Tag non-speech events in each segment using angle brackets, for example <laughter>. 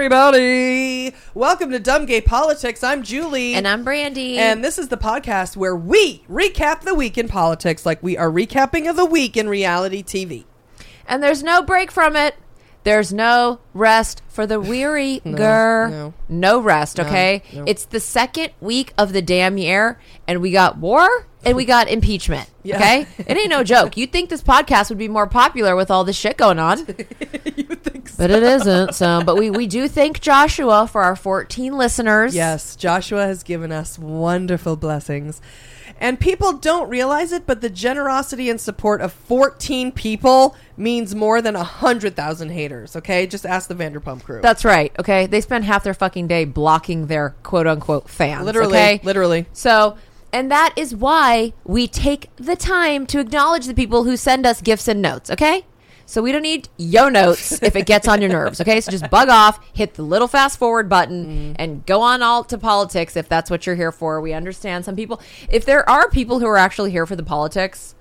everybody. Welcome to Dumb Gay Politics. I'm Julie. And I'm Brandy. And this is the podcast where we recap the week in politics like we are recapping of the week in reality TV. And there's no break from it. There's no rest for the weary. <laughs> no. no rest, okay? no. It's the second week of the damn year, and we got war and we got impeachment. <laughs> Yeah. Okay? It ain't no <laughs> joke. You'd think this podcast would be more popular with all this shit going on. you think so? But it isn't. So but we, we do thank Joshua for our 14 listeners. Yes, Joshua has given us wonderful blessings. And people don't realize it, but the generosity and support of 14 people means more than 100,000 haters, okay? Just ask the Vanderpump crew. That's right. Okay. They spend half their fucking day blocking their quote unquote fans. literally, Okay? literally. So, and that is why we take the time to acknowledge the people who send us gifts and notes, okay? So we don't need yo notes if it gets on your nerves, okay? So just bug off, hit the little fast forward button, and go on all to politics if that's what you're here for. We understand some people. If there are people who are actually here for the politics,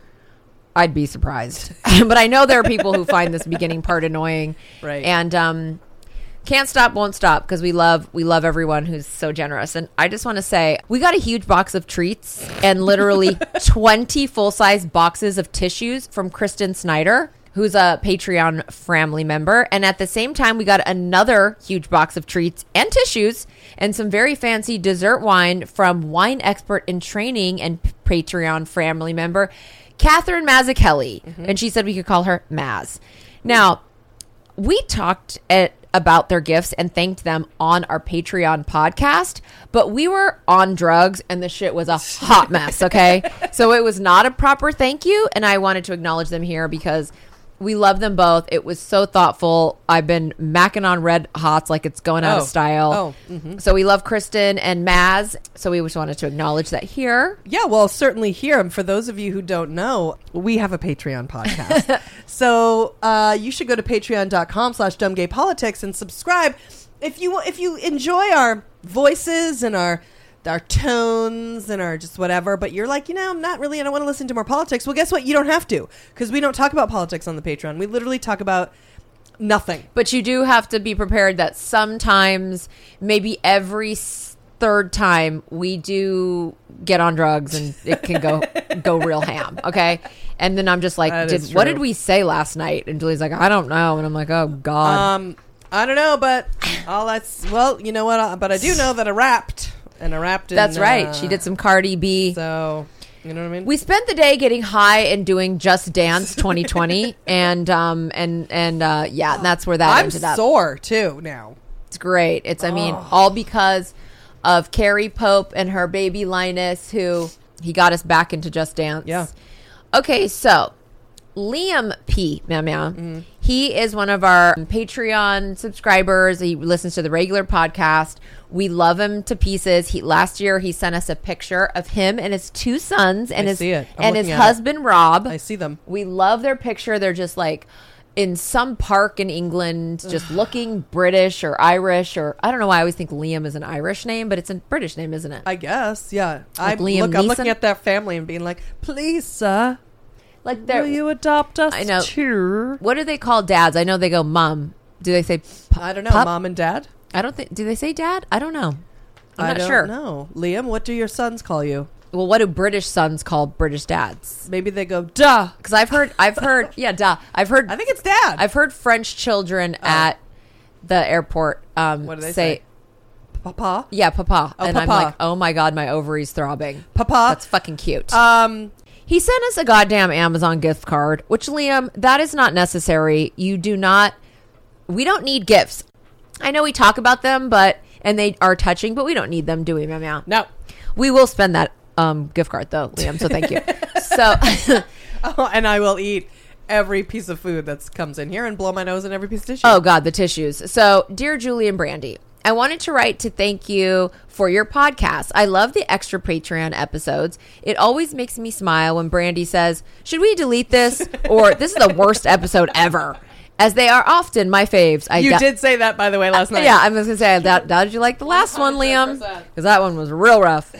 I'd be surprised. <laughs> but I know there are people who find this beginning part annoying, Right. And um, can't stop, won't stop because we love we love everyone who's so generous. And I just want to say we got a huge box of treats and literally <laughs> twenty full size boxes of tissues from Kristen Snyder. Who's a Patreon family member. And at the same time, we got another huge box of treats and tissues and some very fancy dessert wine from wine expert in training and Patreon family member, Catherine Mazzucchelli. Mm-hmm. And she said we could call her Maz. Now, we talked at, about their gifts and thanked them on our Patreon podcast, but we were on drugs and the shit was a hot mess, okay? <laughs> so it was not a proper thank you, and I wanted to acknowledge them here because we love them both. It was so thoughtful. I've been macking on red hots like it's going out Oh. of style. Oh, mhm. So we love Kristen and Maz. So we just wanted to acknowledge that here. Yeah, well, certainly here. And for those of you who don't know, we have a Patreon podcast. <laughs> so uh, you should go to patreon.com slash dumbgaypolitics and subscribe. If you if you enjoy our voices and our our tones and our just whatever, but you're like, you know, I'm not really, I don't want to listen to more politics. Well, guess what? You don't have to because we don't talk about politics on the Patreon. We literally talk about nothing. But you do have to be prepared that sometimes, maybe every third time, we do get on drugs and it can go <laughs> go real ham. Okay, and then I'm just like, did what did we say last night? And Julie's like, I don't know, and I'm like, oh god. Um, I don't know, but all that's well, you know what? Uh, but I do know that I rapped and I rapped. In, That's right. uh, She did some Cardi B. So you know what I mean? we spent the day getting high and doing Just Dance 2020, <laughs> and um and and uh, yeah, that's where that I'm ended up. sore too now. It's great. It's I Oh. mean all because of Carrie Pope and her baby Linus, who he got us back into Just Dance. Yeah. Okay, so Liam P. Meow meow. Mm-hmm. He is one of our Patreon subscribers. He listens to the regular podcast. We love him to pieces. He last year he sent us a picture of him and his two sons and I his. I'm and his at it. husband Rob. I see them. We love their picture. They're just like in some park in England, just <sighs> looking British or Irish or I don't know why I always think Liam is an Irish name, but it's a British name, isn't it? I guess, yeah. I Liam look. I'm looking at that family and being like, "Please, sir, like they're will you adopt us?" I know. too?" what do they call dads? I know they go mom. Do they say? pu- I don't know, pup? mom and dad. I don't think. Do they say dad? I don't know. I'm I not don't sure. No, Liam, what do your sons call you? Well, what do British sons call British dads? Maybe they go, "Duh." Because I've heard, I've heard, <laughs> yeah, duh. I've heard. I think it's dad. I've heard French children at the airport um, What do they say, say? Papa. Yeah, Papa. Oh, and I'm like, oh my god, my ovaries throbbing. Papa. That's fucking cute. um. He sent us a goddamn Amazon gift card, which Liam, that is not necessary. You do not we don't need gifts. I know we talk about them, but and they are touching, but we don't need them, do we, meow meow? No. We will spend that um gift card though, Liam, so thank you. <laughs> so <laughs> Oh, and I will eat every piece of food that comes in here and blow my nose in every piece of tissue. Oh God, the tissues. So, dear Julie and Brandy, I wanted to write to thank you for your podcast. I love the extra Patreon episodes. It always makes me smile when Brandy says, "Should we delete this?" <laughs> or "This is the worst episode ever." As they are often my faves. I you did say that, by the way, last uh, night. Yeah, I was gonna say, how did you like the last one, Liam? Because that one was real rough.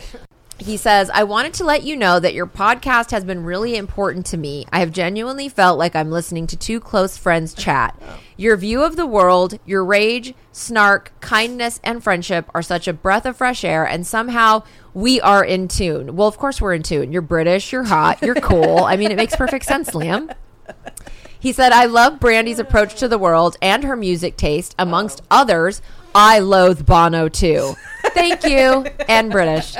He says, I wanted to let you know that your podcast has been really important to me. I have genuinely felt like I'm listening to two close friends chat. Your view of the world, your rage, snark, kindness, and friendship are such a breath of fresh air, and somehow we are in tune. Well, of course, we're in tune. You're British, you're hot, you're cool. I mean, it makes perfect sense, Liam. He said, I love Brandy's approach to the world and her music taste. Amongst others, I loathe Bono too. Thank you. and British.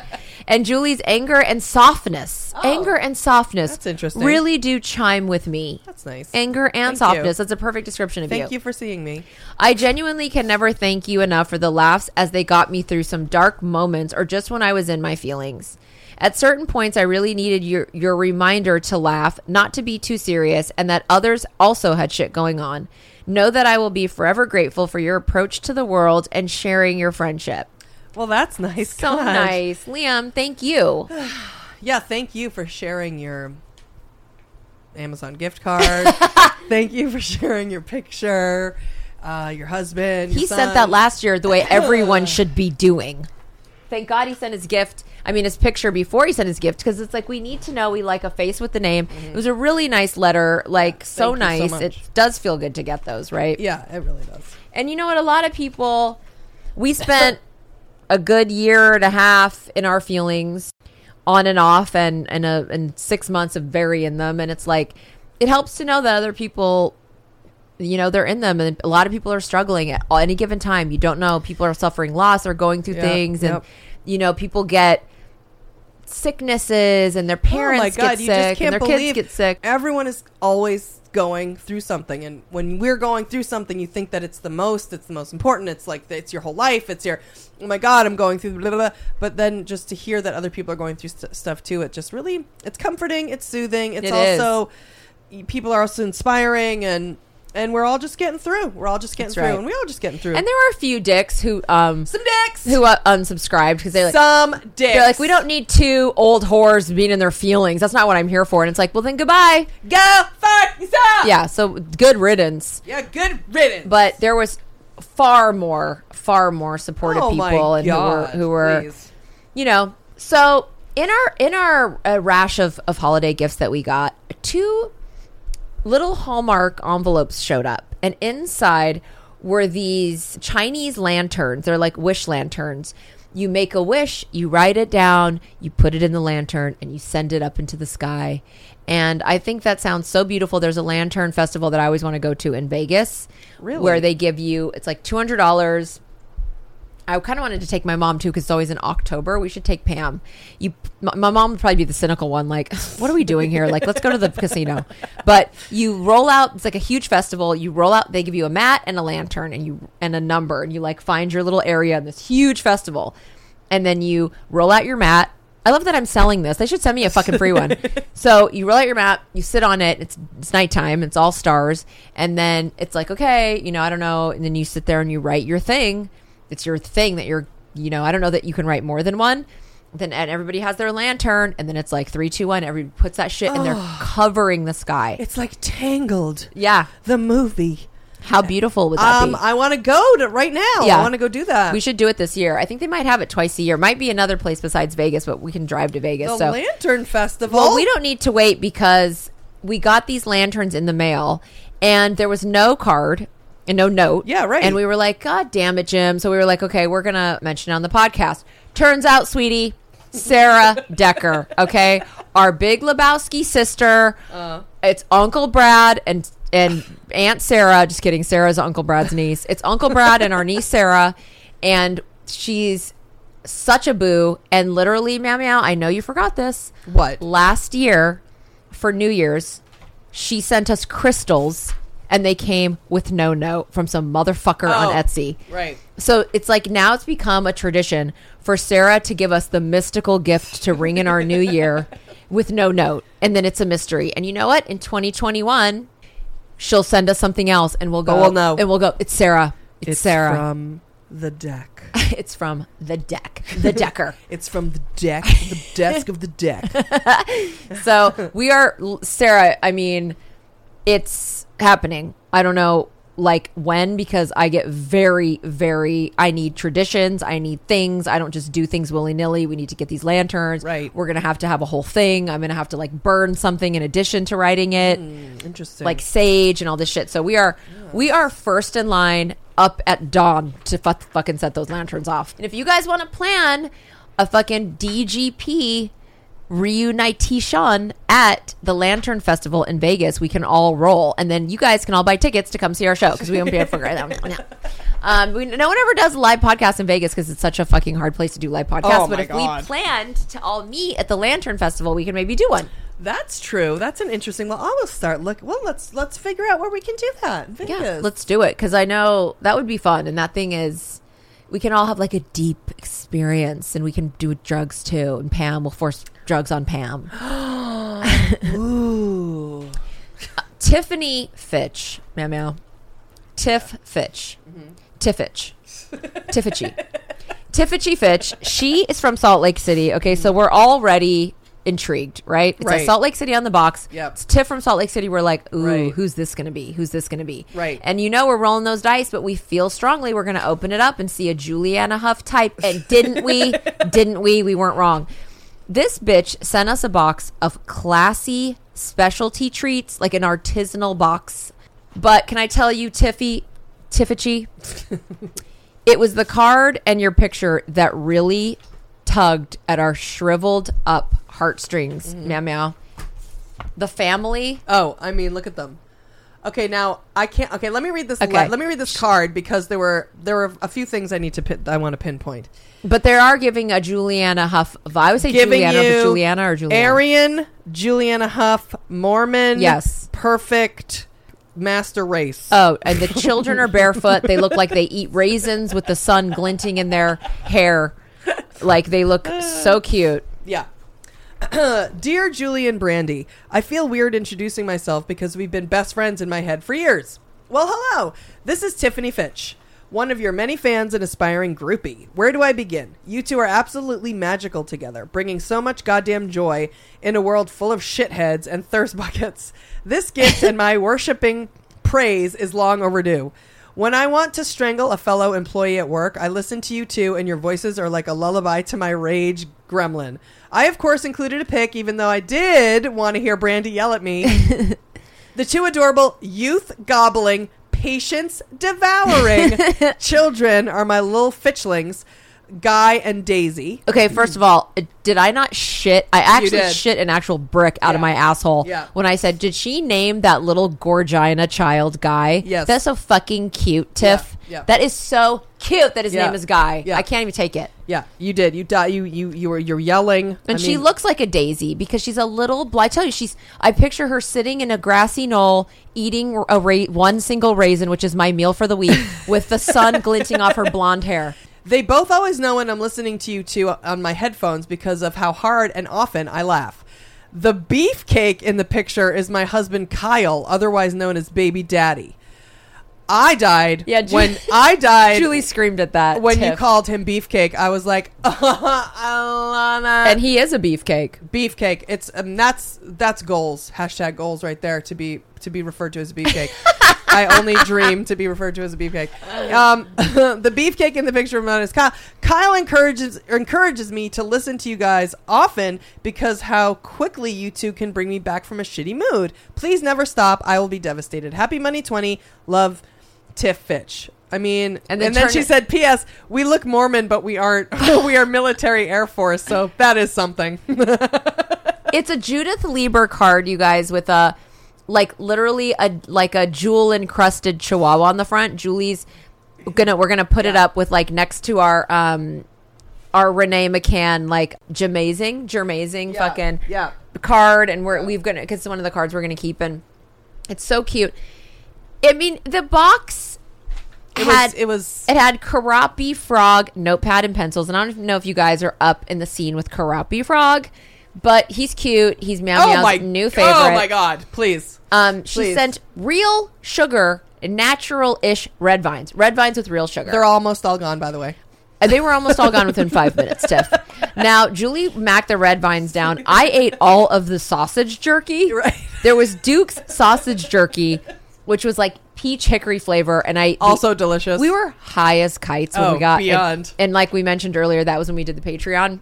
And Julie's anger and softness. Oh, anger and softness. That's interesting. Really do chime with me. That's nice. Anger and Thank you. softness. That's a perfect description of you. Thank you for seeing me. I genuinely can never thank you enough for the laughs as they got me through some dark moments or just when I was in my feelings. At certain points, I really needed your, your reminder to laugh, not to be too serious, and that others also had shit going on. Know that I will be forever grateful for your approach to the world and sharing your friendship. Well, that's nice. So God. nice. Liam, thank you. <sighs> Yeah, thank you for sharing your Amazon gift card. <laughs> thank you for sharing your picture, uh, your husband. He your sent that last year the way everyone <laughs> should be doing. Thank God he sent his gift. I mean, his picture before he sent his gift because it's like we need to know we like a face with the name. It was a really nice letter, like so Mm-hmm. So nice. much. it does feel good to get those, right? Yeah, it really does. And you know what? A lot of people, we spent a good year and a half in our feelings on and off and, and, a, and six months of burying them. And it's like, it helps to know that other people, you know, they're in them. And a lot of people are struggling at any given time. You don't know. People are suffering loss or going through Yep, things. And, yep. you know, people get sicknesses and their parents oh my God, get you sick just can't and their believe kids get sick. Everyone is always going through something, and when we're going through something, you think that it's the most, it's the most important. It's like it's your whole life. It's your oh my God, I'm going through blah blah. blah. But then just to hear that other people are going through st- stuff too, it just really it's comforting. It's soothing. It's It is. also people are also inspiring and. And we're all just getting through. We're all just getting That's through, right. and we're all just getting through. And there were a few dicks who, um, some dicks, who uh, unsubscribed because they like, some dicks. They're like, we don't need two old whores being in their feelings. That's not what I'm here for. And it's like, well, then goodbye. go fuck yourself. Yeah, so good riddance. yeah, good riddance. But there was far more, far more supportive oh people and God, who were, who were, please. you know. So in our in our uh, rash of of holiday gifts that we got, two little Hallmark envelopes showed up, and inside were these Chinese lanterns. They're like wish lanterns. You make a wish, you write it down, you put it in the lantern, and you send it up into the sky. And I think that sounds so beautiful. There's a lantern festival that I always want to go to in Vegas, Really? where they give you it's like two hundred dollars. I kind of wanted to take my mom too because it's always in October. We should take Pam. You, my, my mom would probably be the cynical one. Like, <laughs> what are we doing here? Like, let's go to the casino. But you roll out. It's like a huge festival. You roll out. They give you a mat and a lantern and you and a number and you like find your little area in this huge festival, and then you roll out your mat. I love that I'm selling this. They should send me a fucking free one. <laughs> so you roll out your mat, you sit on it. It's it's nighttime. It's all stars, and then it's like okay, you know, I don't know. And then you sit there and you write your thing it's your thing that you're you know i don't know that you can write more than one then and everybody has their lantern and then it's like three two one everybody puts that shit and they're covering the sky It's like Tangled, yeah the movie. how beautiful would that Um, be I want to go to right now. Yeah. I want to go do that. we should do it this year i think they might have it twice a year might be another place besides vegas but we can drive to vegas the so Lantern Festival. well we don't need to wait because we got these lanterns in the mail and there was no card and no note. Yeah, right. And we were like, God damn it, Jim. So we were like, okay, we're going to mention it on the podcast. Turns out, sweetie, Sarah <laughs> Decker, okay? Our big Lebowski sister. Uh. It's Uncle Brad and and Aunt Sarah. Just kidding. Sarah's Uncle Brad's niece. It's Uncle Brad and our niece Sarah. And she's such a boo. And literally, meow meow, I know you forgot this. What? Last year, for New Year's, she sent us crystals and they came with no note from some motherfucker on Oh. Etsy. Right. So it's like now it's become a tradition for Sarah to give us the mystical gift to ring in our new year <laughs> with no note. And then it's a mystery. And you know what? In 2021, she'll send us something else and we'll go, But we'll know. And we'll go, it's Sarah. It's, Sarah. from the deck. <laughs> it's from the deck, the decker. <laughs> It's from the deck, the desk of the deck. so we are, Sarah, I mean, it's happening. I don't know like when because I get very, very, I need traditions. I need things. I don't just do things willy nilly. We need to get these lanterns. Right. We're going to have to have a whole thing. I'm going to have to like burn something in addition to writing it. Hmm, interesting. like sage and all this shit. So we are we are first in line up at dawn to fu- fucking set those lanterns off. And if you guys want to plan a fucking DGP reunitation at the Lantern Festival in Vegas, we can all roll, and then you guys can all buy tickets to come see our show because we won't be able to figure it out. <laughs> Um, we, no one ever does live podcast in Vegas because it's such a fucking hard place to do live podcasts. Oh but if God. we planned to all meet at the Lantern Festival, we can maybe do one. That's true. That's an interesting. Well, I will start look. Well, let's let's figure out where we can do that. Yeah, let's do it because I know that would be fun. And that thing is, we can all have like a deep experience, and we can do drugs too. And Pam will force drugs on Pam. <gasps> Ooh. Tiffany Fitch, meow meow, Tiff Fitch, mm-hmm. Tiffitch, Tiffichi, Tiffichi Fitch. She is from Salt Lake City. Okay, so we're already intrigued, right? It's a Salt Lake City on the box. Yep. It's Tiff from Salt Lake City. We're like, ooh, Right. who's this going to be? Who's this going to be? Right. And you know we're rolling those dice, but we feel strongly we're going to open it up and see a Juliana Hough type. And didn't we? <laughs> didn't we? We weren't wrong. This bitch sent us a box of classy specialty treats, like an artisanal box. But can I tell you, Tiffy, Tiffichi, <laughs> it was the card and your picture that really tugged at our shriveled up heartstrings. Mm-hmm. Meow meow. The family. Oh, I mean, look at them. Okay, now I can't. Okay, let me read this. Okay. le- let me read this card because there were there were a few things I need to pin, I want to pinpoint. But they are giving a Juliana Hough. I would say Giving Juliana, you Juliana or Juliana. Aryan, Juliana Hough, Mormon. Yes. perfect master race. Oh, and the children are barefoot. They look like they eat raisins with the sun glinting in their hair. Like they look so cute. Yeah. <clears throat> Dear Julie and Brandy, I feel weird introducing myself because we've been best friends in my head for years. Well, hello. This is Tiffany Fitch, one of your many fans and aspiring groupie. Where do I begin? You two are absolutely magical together, bringing so much goddamn joy in a world full of shitheads and thirst buckets. This gift and my <laughs> worshipping praise is long overdue. When I want to strangle a fellow employee at work, I listen to you two, and your voices are like a lullaby to my rage gremlin. I, of course, included a pic, even though I did want to hear Brandy yell at me. <laughs> the two adorable, youth gobbling, patience devouring <laughs> children are my little fitchlings, Guy and Daisy. Okay, first of all, did I not shit? I actually did. shit an actual brick out of my asshole Yeah. when I said, "Did she name that little Gorgina child guy?" Yes. that's so fucking cute, Tiff. Yeah, yeah. That is so cute that his Yeah. name is Guy. Yeah. I can't even take it. Yeah, you did. You di- You you you were you're yelling, And I she mean- looks like a daisy because she's a little. I tell you, she's. I picture her sitting in a grassy knoll, eating a ra- one single raisin, which is my meal for the week, <laughs> with the sun glinting off her blonde hair. They both always know when I'm listening to you two on my headphones because of how hard and often I laugh. The beefcake in the picture is my husband Kyle, otherwise known as Baby Daddy. I died Yeah, Ju- when I <laughs> died Julie screamed at that when you called him beefcake. I was like, <laughs> Alana, and he is a beefcake. beefcake. It's um, that's that's goals. Hashtag goals right there to be to be referred to as a beefcake. <laughs> I only dream to be referred to as a beefcake. Um, <laughs> the beefcake in the picture of mine is Kyle. Kyle encourages encourages me to listen to you guys often because how quickly you two can bring me back from a shitty mood. Please never stop. I will be devastated. Happy Money Twenty. Love, Tiff Fitch. I mean, And and then then, she it- said, "P.S. We look Mormon, but we aren't. <laughs> we are military Air Force, so that is something." it's a Judith Leiber card, you guys, with a like literally a like a jewel encrusted chihuahua on the front. Julie's gonna we're gonna put it up with like next to our um our Renee McCann like Jamazing, Jermazing Yeah, fucking yeah. card, and we're we've gonna because it's one of the cards we're gonna keep, and it's so cute. I mean, the box It had was. It was. it had Keroppi Frog notepad and pencils, and I don't know if you guys are up in the scene with Keroppi Frog, but he's cute. He's Meow oh Meow's my new favorite. Oh my god! Please. Um, she Please. sent real sugar, natural-ish red vines, red vines with real sugar. They're almost all gone, by the way. And they were almost all gone within <laughs> five minutes, Tiff. Now, Julie macked the red vines down. I ate all of the sausage jerky. Right. There was Duke's sausage jerky, which was like peach hickory flavor, and I Also delicious. We were high as kites when Oh, we got and- beyond. And, like we mentioned earlier, that was when we did the Patreon.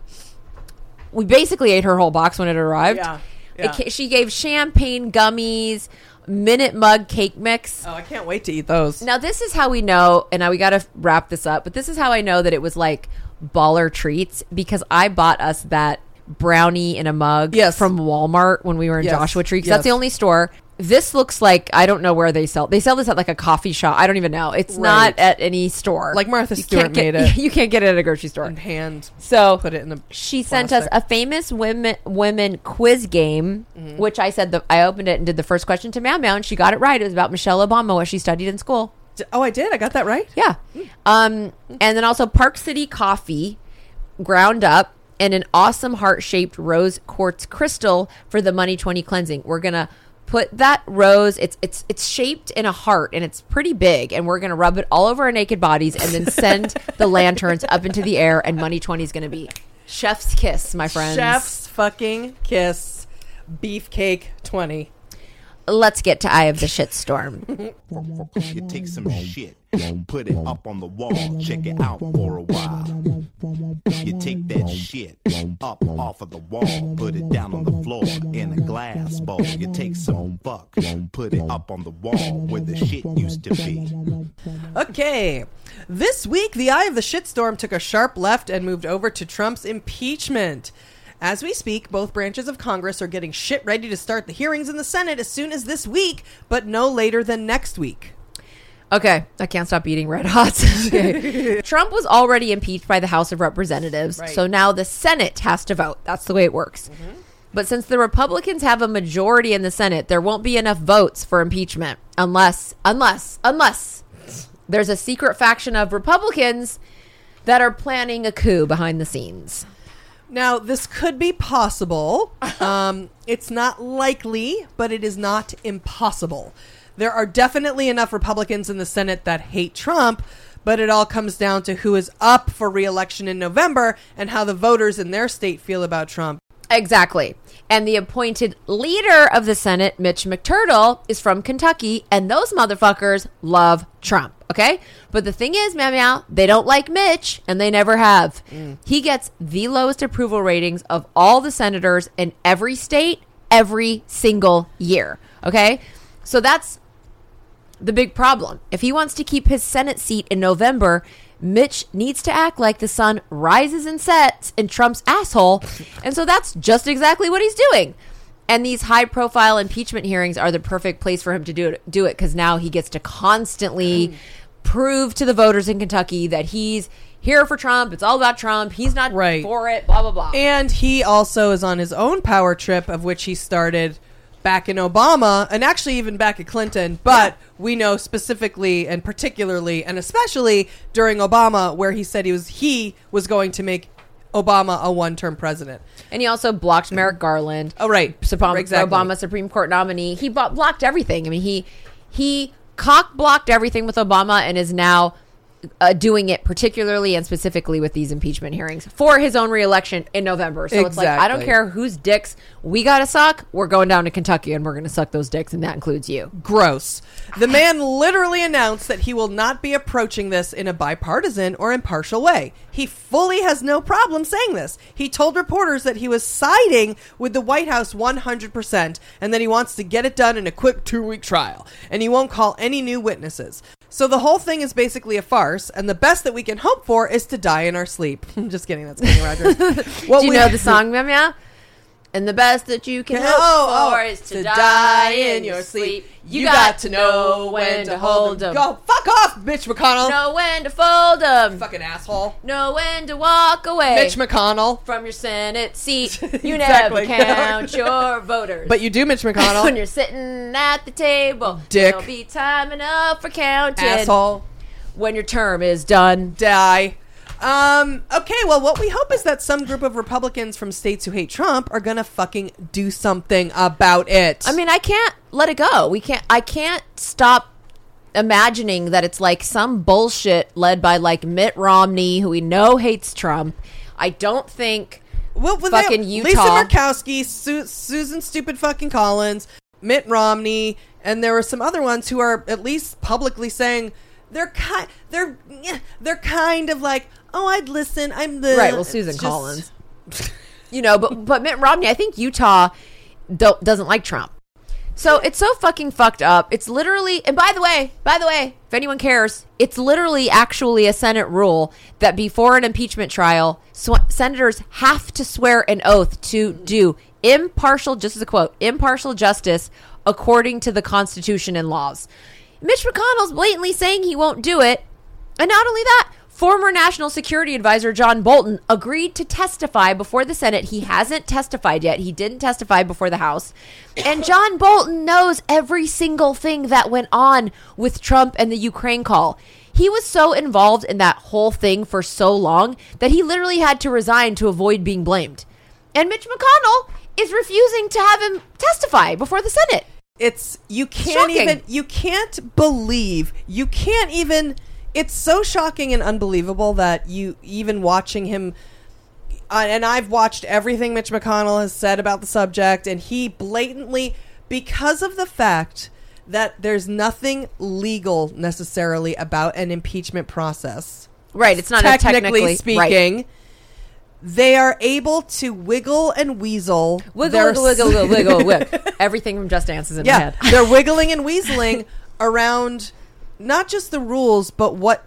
We basically ate her whole box when it arrived. Yeah, yeah. ca- she gave champagne gummies, minute mug cake mix. Oh, I can't wait to eat those. Now this is how we know, and now we got to wrap this up. But this is how I know that it was like baller treats because I bought us that brownie in a mug Yes. from Walmart when we were in Yes. Joshua Tree. Yes. That's the only store. This looks like I don't know where they sell. They sell this at like a coffee shop. I don't even know. It's Right. not at any store. Like Martha You Stewart get- made <laughs> it. You can't get it at a grocery store. And hand So put it in the. she sent us a famous women women quiz game, Mm-hmm. which I said the I opened it and did the first question to Meow Meow, and she got it right. It was about Michelle Obama, what she studied in school. Oh, I did. I got that right. Yeah. Um, and then also Park City coffee, ground up, and an awesome heart shaped rose quartz crystal for the Money Twenty cleansing. We're gonna put that rose. It's it's it's shaped in a heart and it's pretty big, and we're gonna rub it all over our naked bodies and then send <laughs> the lanterns up into the air. And Money Twenty is gonna be chef's kiss, my friends. Chef's fucking kiss. Beefcake twenty. Let's get to Eye of the Shitstorm. You <laughs> take some shit, <laughs> put it up on the wall, check it out for a while. You take that shit <laughs> up off of the wall, put it down on the floor in a glass bowl. You take some fuck, put it up on the wall where the shit used to be. Okay. This week, the eye of the shitstorm took a sharp left and moved over to Trump's impeachment. As we speak, both branches of Congress are getting shit ready to start the hearings in the Senate as soon as this week, but no later than next week. Okay, I can't stop eating red hots. <laughs> Okay. Trump was already impeached by the House of Representatives, Right. so now the Senate has to vote. That's the way it works. But since the Republicans have a majority in the Senate, there won't be enough votes for impeachment unless, unless, unless there's a secret faction of Republicans that are planning a coup behind the scenes. Now, this could be possible. <laughs> Um, it's not likely, but it is not impossible. There are definitely enough Republicans in the Senate that hate Trump, but it all comes down to who is up for reelection in November and how the voters in their state feel about Trump. Exactly. And the appointed leader of the Senate, Mitch McTurtle, is from Kentucky, and those motherfuckers love Trump. Okay? But the thing is, meow meow, they don't like Mitch, and they never have. Mm. He gets the lowest approval ratings of all the senators in every state every single year. Okay? So that's the big problem. If he wants to keep his Senate seat in November, Mitch needs to act like the sun rises and sets in Trump's asshole. And so that's just exactly what he's doing. And these high profile impeachment hearings are the perfect place for him to do it do it cuz now he gets to constantly prove to the voters in Kentucky that he's here for Trump. It's all about Trump. He's not Right. for it, blah blah blah. And he also is on his own power trip, of which he started back in Obama and actually even back at Clinton. But we know specifically and particularly and especially during Obama, where he said he was he was going to make Obama a one-term president. And he also blocked Merrick Garland. Oh, right. Supreme, Exactly. Obama Supreme Court nominee. He blocked everything. I mean, he he cock blocked everything with Obama and is now uh, doing it particularly and specifically with these impeachment hearings for his own reelection in November. So it's like I don't care whose dicks we got to suck. We're going down to Kentucky and we're going to suck those dicks, and that includes you. Gross. The man literally announced that he will not be approaching this in a bipartisan or impartial way. He fully has no problem saying this. He told reporters that he was siding with the White House 100% and that he wants to get it done in a quick two week trial. And he won't call any new witnesses. So the whole thing is basically a farce, and the best that we can hope for is to die in our sleep. <laughs> I'm just kidding. That's Kenny Rogers. <laughs> What Do you we- know the song? Yeah. And the best that you can hope oh, for oh, is to, die in your sleep. You, got, to know when to hold them. Go fuck off, Mitch McConnell. Know when to fold them. Fucking asshole. Know when to walk away. Mitch McConnell. from your Senate seat. <laughs> You Exactly. never <laughs> count your voters. But you do, Mitch <laughs> McConnell. when you're sitting at the table, Dick. there'll be time enough for counting. asshole. When your term is done. Die. Um, okay, well, what we hope is that some group of Republicans from states who hate Trump are gonna fucking do something about it. I mean, I can't let it go. We can't. I can't stop imagining that it's like some bullshit led by like Mitt Romney, who we know hates Trump. I don't think. well, fucking they, Utah. Lisa Murkowski, Su- Susan Stupid fucking Collins, Mitt Romney, and there were some other ones who are at least publicly saying they're kind, they're, they're kind of like, oh, I'd listen. I'm the Right. Well, Susan just- Collins. <laughs> You know, but but Mitt Romney, I think Utah don't, doesn't like Trump. So it's so fucking fucked up. It's literally, and by the way, by the way, if anyone cares, it's literally actually a Senate rule that before an impeachment trial, sw- senators have to swear an oath to do impartial, just as a quote, impartial justice according to the Constitution and laws. Mitch McConnell's blatantly saying he won't do it. And not only that, former National Security Advisor John Bolton agreed to testify before the Senate. He hasn't testified yet. He didn't testify before the House. And John Bolton knows every single thing that went on with Trump and the Ukraine call. He was so involved in that whole thing for so long that he literally had to resign to avoid being blamed. And Mitch McConnell is refusing to have him testify before the Senate. it's you can't Shocking. even you can't believe you can't even it's so shocking and unbelievable that you even watching him uh, and I've watched everything Mitch McConnell has said about the subject and he blatantly because of the fact that there's nothing legal necessarily about an impeachment process Right, it's not technically, technically right. speaking they are able to wiggle and weasel Wiggle, wiggle, wiggle, wiggle, wiggle, wiggle. <laughs> Everything from Just Dance is in yeah, my head. they're wiggling and weaseling <laughs> around not just the rules, but what,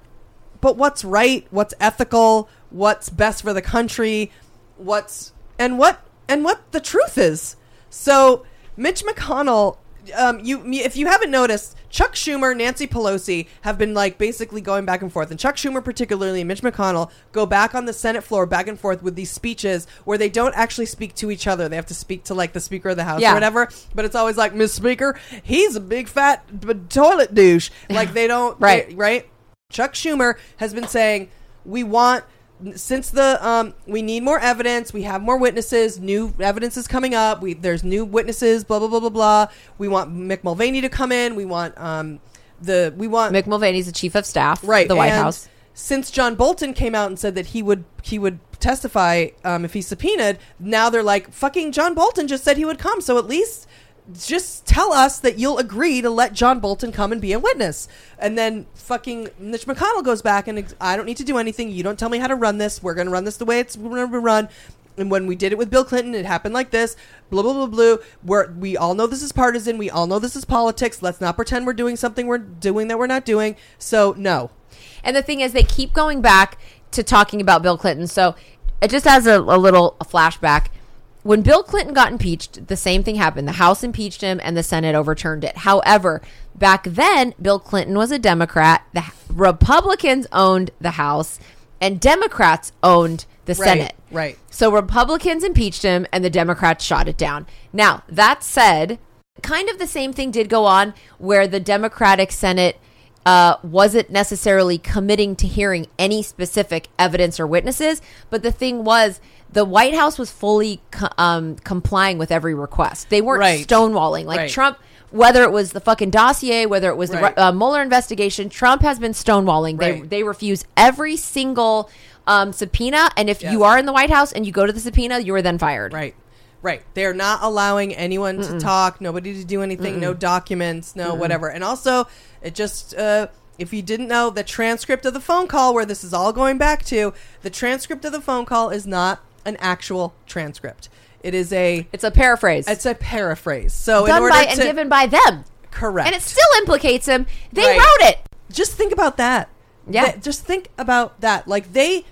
but what's right, what's ethical, what's best for the country, what's and what and what the truth is. So Mitch McConnell, um, you if you haven't noticed, Chuck Schumer, Nancy Pelosi have been like basically going back and forth, and Chuck Schumer particularly, and Mitch McConnell go back on the Senate floor back and forth with these speeches where they don't actually speak to each other. They have to speak to like the Speaker of the House Yeah. or whatever. But it's always like, Miss Speaker, he's a big fat b- toilet douche. Like they don't, <laughs> Right. they- right? Chuck Schumer has been saying we want since the um we need more evidence we have more witnesses new evidence is coming up we there's new witnesses blah blah blah blah blah we want mick mulvaney to come in we want um the we want Mick Mulvaney's the chief of staff, right the White House. since john bolton came out and said that he would he would testify um if he's subpoenaed now they're like fucking john bolton just said he would come so at least just tell us that you'll agree to let John Bolton come and be a witness. And then fucking Mitch McConnell goes back and I don't need to do anything. You don't tell me how to run this. We're going to run this the way it's going to be run. And when we did it with Bill Clinton, it happened like this. Blah blah blah blah. Where we all know this is partisan. We all know this is politics. Let's not pretend we're doing something we're doing that we're not doing. So no. And the thing is, they keep going back to talking about Bill Clinton. So it just has a, a little flashback. When Bill Clinton got impeached, the same thing happened. The House impeached him and the Senate overturned it. However, back then, Bill Clinton was a Democrat. The Republicans owned the House and Democrats owned the Senate. Right. So Republicans impeached him and the Democrats shot it down. Now, that said, kind of the same thing did go on where the Democratic Senate uh, wasn't necessarily committing to hearing any specific evidence or witnesses. But the thing was, the White House was fully co- um, complying with every request. They weren't Right. stonewalling. Like Right. Trump, whether it was the fucking dossier, whether it was Right. the uh, Mueller investigation, Trump has been stonewalling. They, Right. they refuse every single um, subpoena. And if Yes. you are in the White House and you go to the subpoena, you are then fired. Right. Right. They're not allowing anyone to talk, nobody to do anything, no documents, no whatever. And also, it just uh if you didn't know the transcript of the phone call where this is all going back to, the transcript of the phone call is not an actual transcript. It is a It's a paraphrase. it's a paraphrase. So in done order by to and given by them. correct. And it still implicates him. They Right. wrote it. just think about that. Yeah. Th- just think about that. Like they,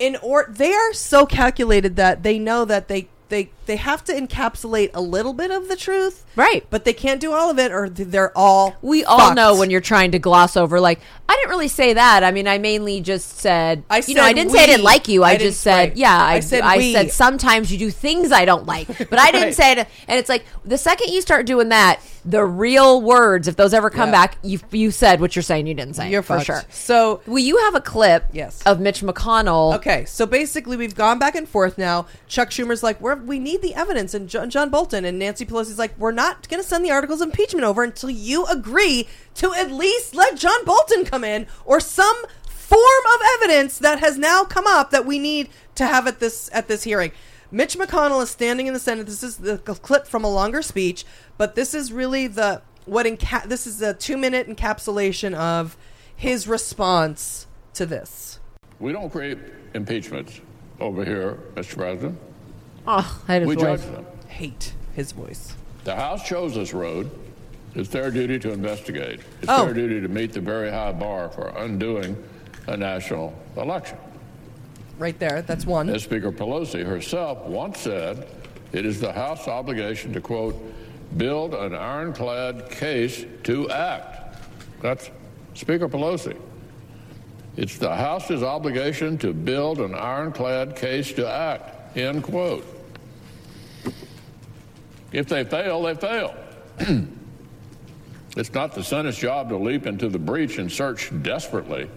in or they are so calculated that they know that they they they have to encapsulate a little bit of the truth, Right. But they can't do all of it, or they're all. We all fucked. know when you're trying to gloss over, like, I didn't really say that. I mean, I mainly just said, I you know, I didn't say I didn't like you. I, I just said, right. yeah, I, I said I we. said sometimes you do things I don't like, <laughs> but I didn't Right. say it. And it's like the second you start doing that, the real words, if those ever come Yeah. back, you you said what you're saying you didn't say. You're for fucked. sure. So Well, you have a clip, Yes. of Mitch McConnell. Okay, so basically we've gone back and forth now. Chuck Schumer's like, we're, we need the evidence, and John, John Bolton and Nancy Pelosi's like, we're not going to send the articles of impeachment over until you agree to at least let John Bolton come in or some form of evidence that has now come up that we need to have at this at this hearing. Mitch McConnell is standing in the Senate. This is the clip from a longer speech, but this is really the what enca- this is a two minute encapsulation of his response to this. We don't create impeachments over here, Mr. President. Oh, I had his We voice. judge them. Hate his voice. The House chose this road. It's their duty to investigate. It's Oh. their duty to meet the very high bar for undoing a national election. Right there. That's one. As Speaker Pelosi herself once said, it is the House obligation to, quote, build an ironclad case to act. That's Speaker Pelosi. It's the House's obligation to build an ironclad case to act, end quote. If they fail, they fail. <clears throat> it's not the Senate's job to leap into the breach and search desperately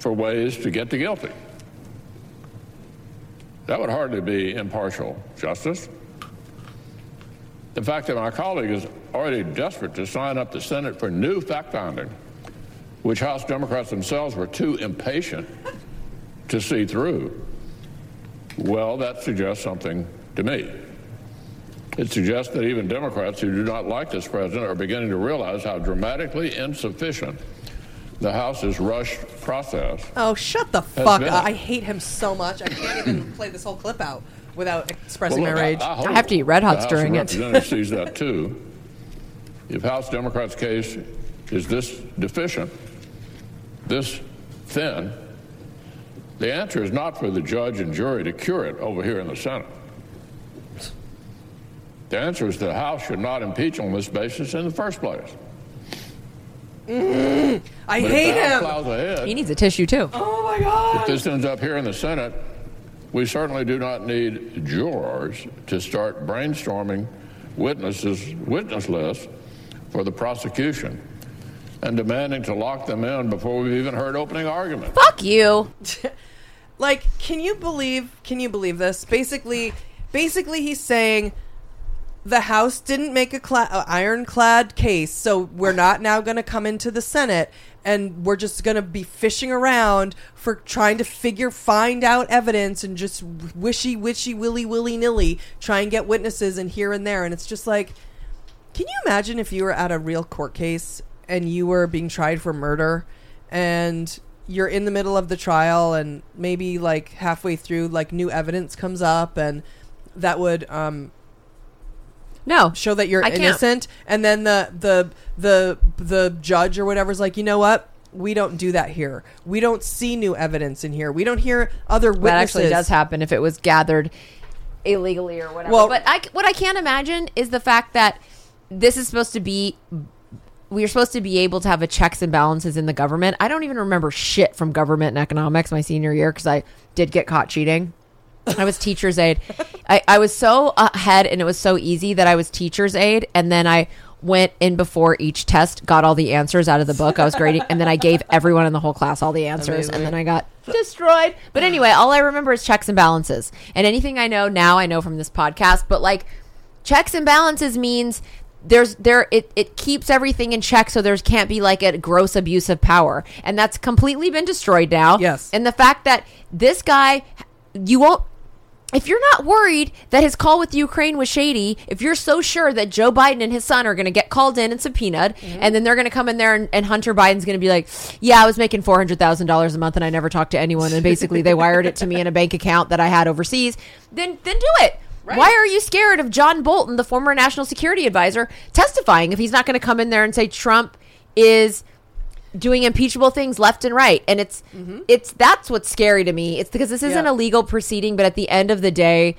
for ways to get the guilty. That would hardly be impartial justice. The fact that my colleague is already desperate to sign up the Senate for new fact finding, which House Democrats themselves were too impatient to see through, well, that suggests something to me. It suggests that even Democrats who do not like this president are beginning to realize how dramatically insufficient the House's rushed process Oh, shut the fuck up. I hate him so much. I can't even <clears throat> play this whole clip out without expressing Well, look, my rage. I, hope I have to eat Red Hots the House during of it. Representatives <laughs> sees that too. If House Democrats' case is this deficient, this thin, the answer is not for the judge and jury to cure it over here in the Senate. The answer is the House should not impeach on this basis in the first place. Mm-hmm. I But hate if him. ahead, He needs a tissue too. Oh my god. if this ends up here in the Senate, we certainly do not need jurors to start brainstorming witnesses, witness lists for the prosecution and demanding to lock them in before we've even heard opening argument. Fuck you. <laughs> Like, can you believe? Can you believe this? Basically, basically, he's saying the House didn't make a cla- ironclad case, so we're not now going to come into the Senate and we're just going to be fishing around for trying to figure, find out evidence and just wishy wishy willy willy nilly try and get witnesses and here and there. And it's just like, can you imagine if you were at a real court case and you were being tried for murder and you're in the middle of the trial and maybe like halfway through like new evidence comes up and that would um No. show that you're I can't. innocent and then the the the the judge or whatever's like you know what we don't do that here we don't see new evidence in here we don't hear other witnesses That actually does happen if it was gathered illegally or whatever. Well- but I, what I can't imagine is the fact that this is supposed to be. We are supposed to be able to have a checks and balances in the government. I don't even remember shit from government and economics my senior year because I did get caught cheating. I was teacher's aide. I, I was so ahead and it was so easy that I was teacher's aide. And then I went in before each test, got all the answers out of the book I was grading. And then I gave everyone in the whole class all the answers. Amazing. And then I got destroyed. But anyway, all I remember is checks and balances. And anything I know now, I know from this podcast. But like checks and balances means there's there it, it keeps everything in check so there's can't be like a gross abuse of power and that's completely been destroyed now Yes. and the fact that this guy you won't if you're not worried that his call with Ukraine was shady, if you're so sure that Joe Biden and his son are going to get called in and subpoenaed, mm-hmm. and then they're going to come in there and, and Hunter Biden's going to be like, "Yeah, I was making four hundred thousand dollars a month and I never talked to anyone, and basically they wired it to me in a bank account that I had overseas," then then do it. Why are you scared of John Bolton, the former national security advisor, testifying if he's not going to come in there and say Trump is doing impeachable things left and right? And it's it's that's what's scary to me. It's because this isn't Yeah. a legal proceeding but at the end of the day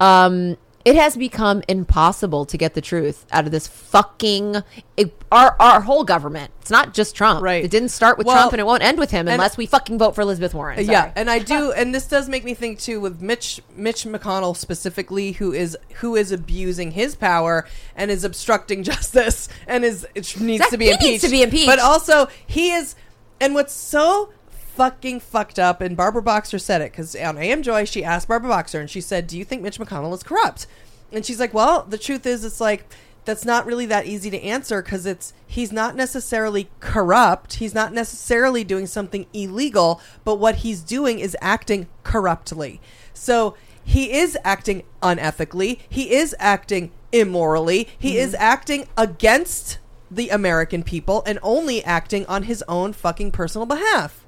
um It has become impossible to get the truth out of this fucking it, our our whole government. It's not just Trump. Right. It didn't start with Well, Trump and it won't end with him unless we fucking vote for Elizabeth Warren. Yeah, and I do, <laughs> and this does make me think too with Mitch Mitch McConnell specifically, who is who is abusing his power and is obstructing <laughs> justice and is it needs to be he impeached. needs to be impeached. But also he is, and what's so fucking fucked up, and Barbara Boxer said it because on AM Joy she asked Barbara Boxer and she said, "Do you think Mitch McConnell is corrupt?" And she's like, "Well, the truth is, it's like." That's not really that easy to answer because it's he's not necessarily corrupt. He's not necessarily doing something illegal, but what he's doing is acting corruptly. So he is acting unethically. He is acting immorally. He is mm-hmm. acting against the American people and only acting on his own fucking personal behalf.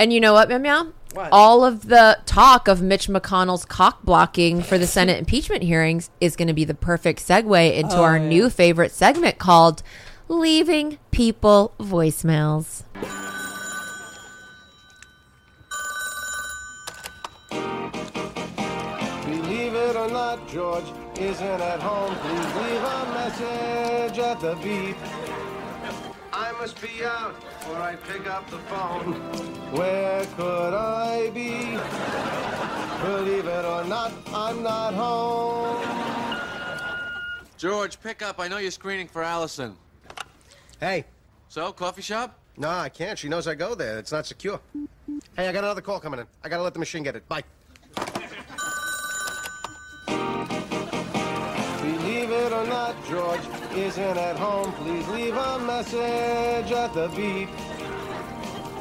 And you know what, Meow Meow? What? All of the talk of Mitch McConnell's cock blocking for the Senate impeachment hearings is going to be the perfect segue into Oh, our yeah. new favorite segment called Leaving People Voicemails. Believe it or not, George isn't at home. Please leave a message at the beep. I must be out, or I pick up the phone. <laughs> Where could I be? Believe it or not, I'm not home. George, pick up. I know you're screening for Allison. Hey, So, coffee shop? no, I can't. She knows I go there. It's not secure. Hey, I got another call coming in. I gotta let the machine get it. Bye. Believe it or not, George isn't at home. Please leave a message at the beep.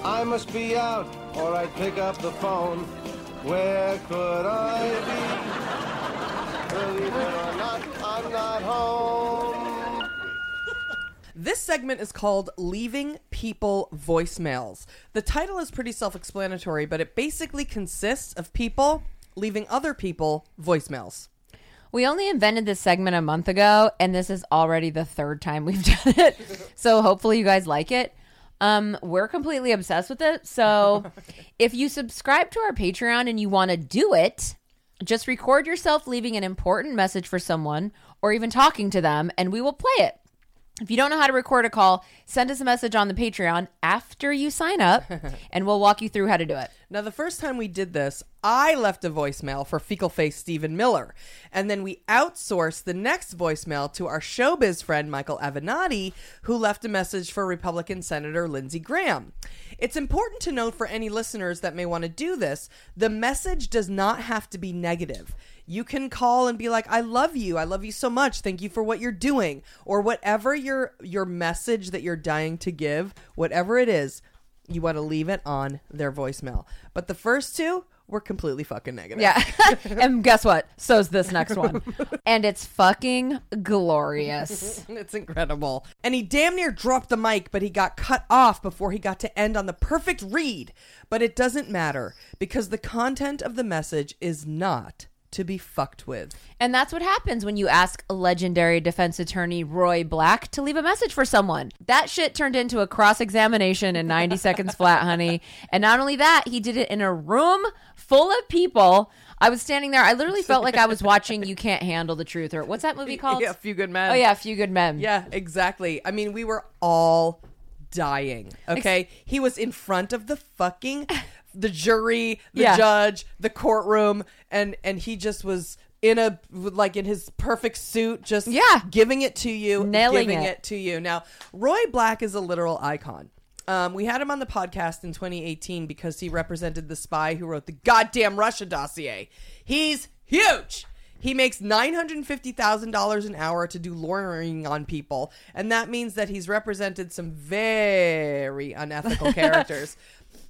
I must be out, or I'd pick up the phone. Where could I be? Believe it or not, I'm not home. This segment is called Leaving People Voicemails. The title is pretty self explanatory, but it basically consists of people leaving other people voicemails. We only invented this segment a month ago, and this is already the third time we've <laughs> done it. so hopefully you guys like it. Um, we're completely obsessed with it. So <laughs> if you subscribe to our Patreon and you want to do it, just record yourself leaving an important message for someone or even talking to them, and we will play it. If you don't know how to record a call, send us a message on the Patreon after you sign up, <laughs> and we'll walk you through how to do it. Now, the first time we did this, I left a voicemail for fecal face Stephen Miller. And then we outsourced the next voicemail to our showbiz friend, Michael Avenatti, who left a message for Republican Senator Lindsey Graham. It's important to note for any listeners that may want to do this the message does not have to be negative. You can call and be like, "I love you. I love you so much. Thank you for what you're doing," or whatever your your message that you're dying to give, whatever it is you want to leave it on their voicemail. But the first two were completely fucking negative. Yeah. <laughs> <laughs> and guess what? So's this next one. <laughs> and it's fucking glorious. it's incredible. And he damn near dropped the mic, but he got cut off before he got to end on the perfect read. But it doesn't matter because the content of the message is not to be fucked with. And that's what happens when you ask legendary defense attorney Roy Black to leave a message for someone. That shit turned into a cross examination in 90 <laughs> seconds flat, honey. And not only that, he did it in a room full of people. I was standing there. I literally felt like I was watching You Can't Handle the Truth or what's that movie <laughs> called? Yeah, Few Good Men. Oh, yeah, A Few Good Men. Yeah, exactly. I mean, we were all dying. Okay, he was in front of the fucking the jury, the Yeah. judge, the courtroom, and and he just was in a like in his perfect suit, just Yeah. giving it to you, Nailing giving it. it to you. Now, Roy Black is a literal icon. Um, we had him on the podcast in 2018 because he represented the spy who wrote the goddamn Russia dossier. He's huge. He makes nine hundred and fifty thousand dollars an hour to do lawyering on people, and that means that he's represented some very unethical <laughs> characters.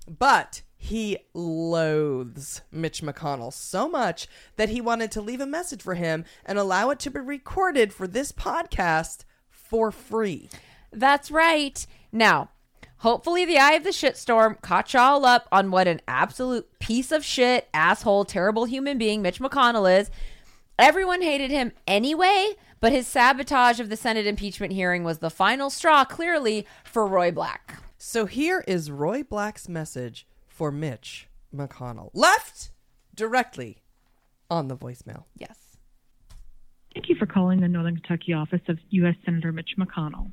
But he loathes Mitch McConnell so much that he wanted to leave a message for him and allow it to be recorded for this podcast for free. That's right. Now, hopefully, the eye of the shitstorm caught y'all up on what an absolute piece of shit, asshole, terrible human being Mitch McConnell is. Everyone hated him anyway, but his sabotage of the Senate impeachment hearing was the final straw, clearly, for Roy Black. So here is Roy Black's message for Mitch McConnell. Left directly on the voicemail. Yes. Thank you for calling the Northern Kentucky office of U.S. Senator Mitch McConnell.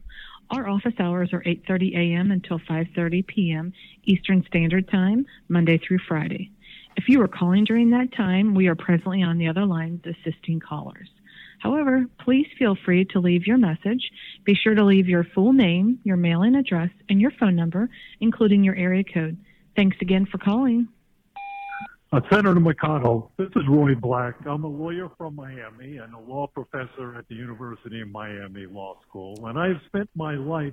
Our office hours are 8:30 a.m. until 5:30 p.m. Eastern Standard Time, Monday through Friday. If you are calling during that time, we are presently on the other lines assisting callers. However, please feel free to leave your message. Be sure to leave your full name, your mailing address, and your phone number, including your area code. Thanks again for calling. Uh, Senator McConnell, this is Roy Black. I'm a lawyer from Miami and a law professor at the University of Miami Law School, and I have spent my life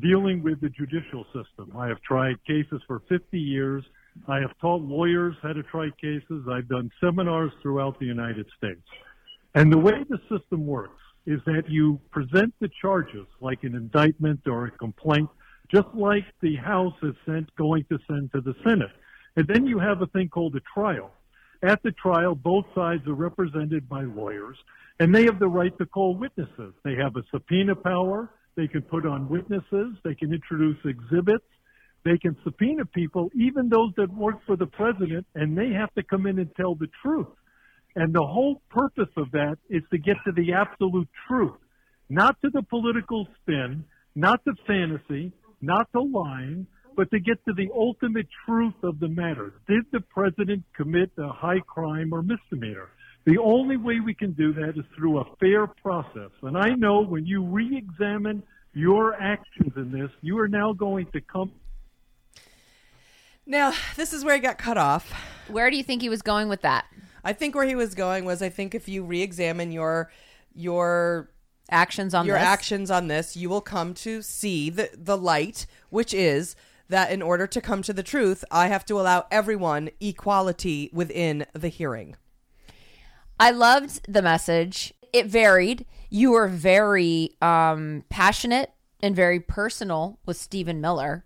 dealing with the judicial system. I have tried cases for 50 years. I have taught lawyers how to try cases. I've done seminars throughout the United States. And the way the system works is that you present the charges like an indictment or a complaint, just like the House is sent, going to send to the Senate. And then you have a thing called a trial. At the trial, both sides are represented by lawyers, and they have the right to call witnesses. They have a subpoena power. They can put on witnesses. They can introduce exhibits. They can subpoena people, even those that work for the president, and they have to come in and tell the truth. And the whole purpose of that is to get to the absolute truth, not to the political spin, not to fantasy, not to lying, but to get to the ultimate truth of the matter. Did the president commit a high crime or misdemeanor? The only way we can do that is through a fair process. And I know when you re-examine your actions in this, you are now going to come Now, this is where he got cut off. Where do you think he was going with that? I think where he was going was I think if you re-examine your your Actions on your this? actions on this, you will come to see the the light, which is that in order to come to the truth, I have to allow everyone equality within the hearing. I loved the message. It varied. You were very um, passionate and very personal with Stephen Miller,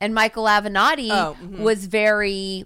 and Michael Avenatti Oh, mhm. was very.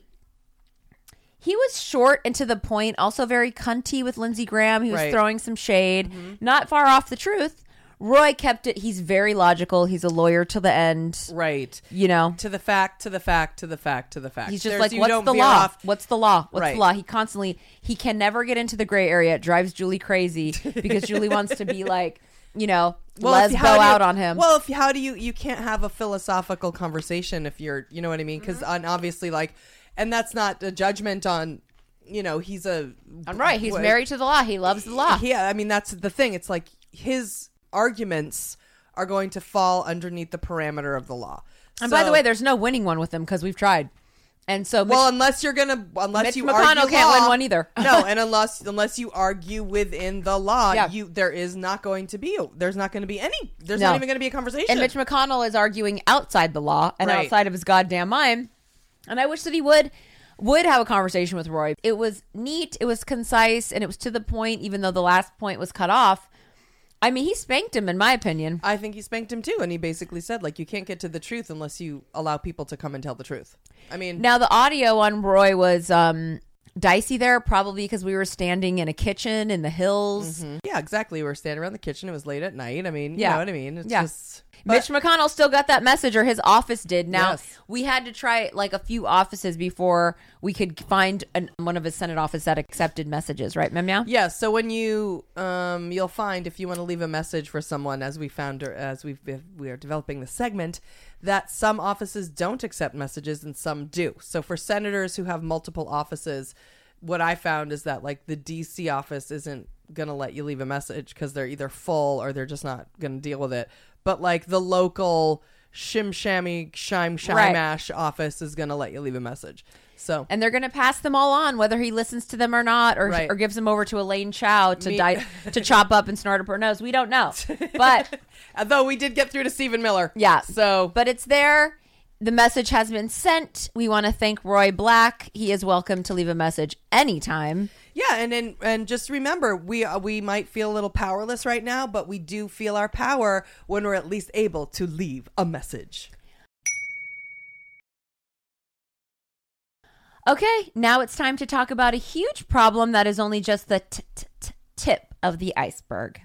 He was short and to the point, also very cunty with Lindsey Graham. He was Right. throwing some shade, not far off the truth. Roy kept it. He's very logical. He's a lawyer to the end. Right. You know, To the fact, to the fact, to the fact, to the fact. He's just There's- like, what's the law? What's the law? What's Right. the law? He constantly he can never get into the gray area. It drives Julie crazy <laughs> because Julie wants to be like, you know, if- lesbo you- out on him. Well, if how do you you can't have a philosophical conversation if you're you know what I mean? Because Mm-hmm. obviously like, and that's not a judgment on. You know, he's a. I'm right. He's what- married to the law. He loves the law. Yeah, I mean that's the thing. It's like his arguments are going to fall underneath the parameter of the law. and by the way, there's no winning one with him because we've tried. And so, well, unless you're gonna, unless Mitch you McConnell argue can't win one either. <laughs> no, <laughs> and unless unless you argue within the law, Yeah. you there is not going to be there's not going to be any there's No. not even going to be a conversation. and Mitch McConnell is arguing outside the law and Right. outside of his goddamn mind. And I wish that he would would have a conversation with Roy. It was neat, it was concise, and it was to the point. Even though the last point was cut off, I mean, he spanked him, in my opinion. I think he spanked him too, and he basically said like you can't get to the truth unless you allow people to come and tell the truth. I mean, Now the audio on Roy was um dicey there, probably because we were standing in a kitchen in the hills. Mm-hmm. yeah, exactly. We were standing around the kitchen. It was late at night. I mean, you Yeah. know what I mean. It's Yeah. just Mitch McConnell still got that message, or his office did. Now Yes. we had to try like a few offices before we could find an, one of his Senate office that accepted messages, right, Mem Meow? Yeah, so when you um you'll find if you want to leave a message for someone as we found as we've we are developing the segment that some offices don't accept messages and some do. So for senators who have multiple offices, what I found is that like the DC office isn't going to let you leave a message cuz they're either full or they're just not going to deal with it. But like the local shim shammy shime Right. shimash office is going to let you leave a message. So And they're going to pass them all on, whether he listens to them or not, or, Right. or gives them over to Elaine Chao to Me- die, to chop up and snort up her nose. We don't know, but <laughs> though we did get through to Stephen Miller. Yeah. So but it's there. The message has been sent. We want to thank Roy Black. He is welcome to leave a message anytime. Yeah, and and, and just remember, we uh, we might feel a little powerless right now, but we do feel our power when we're at least able to leave a message. Okay, now it's time to talk about a huge problem that is only just the t- t- t- tip of the iceberg.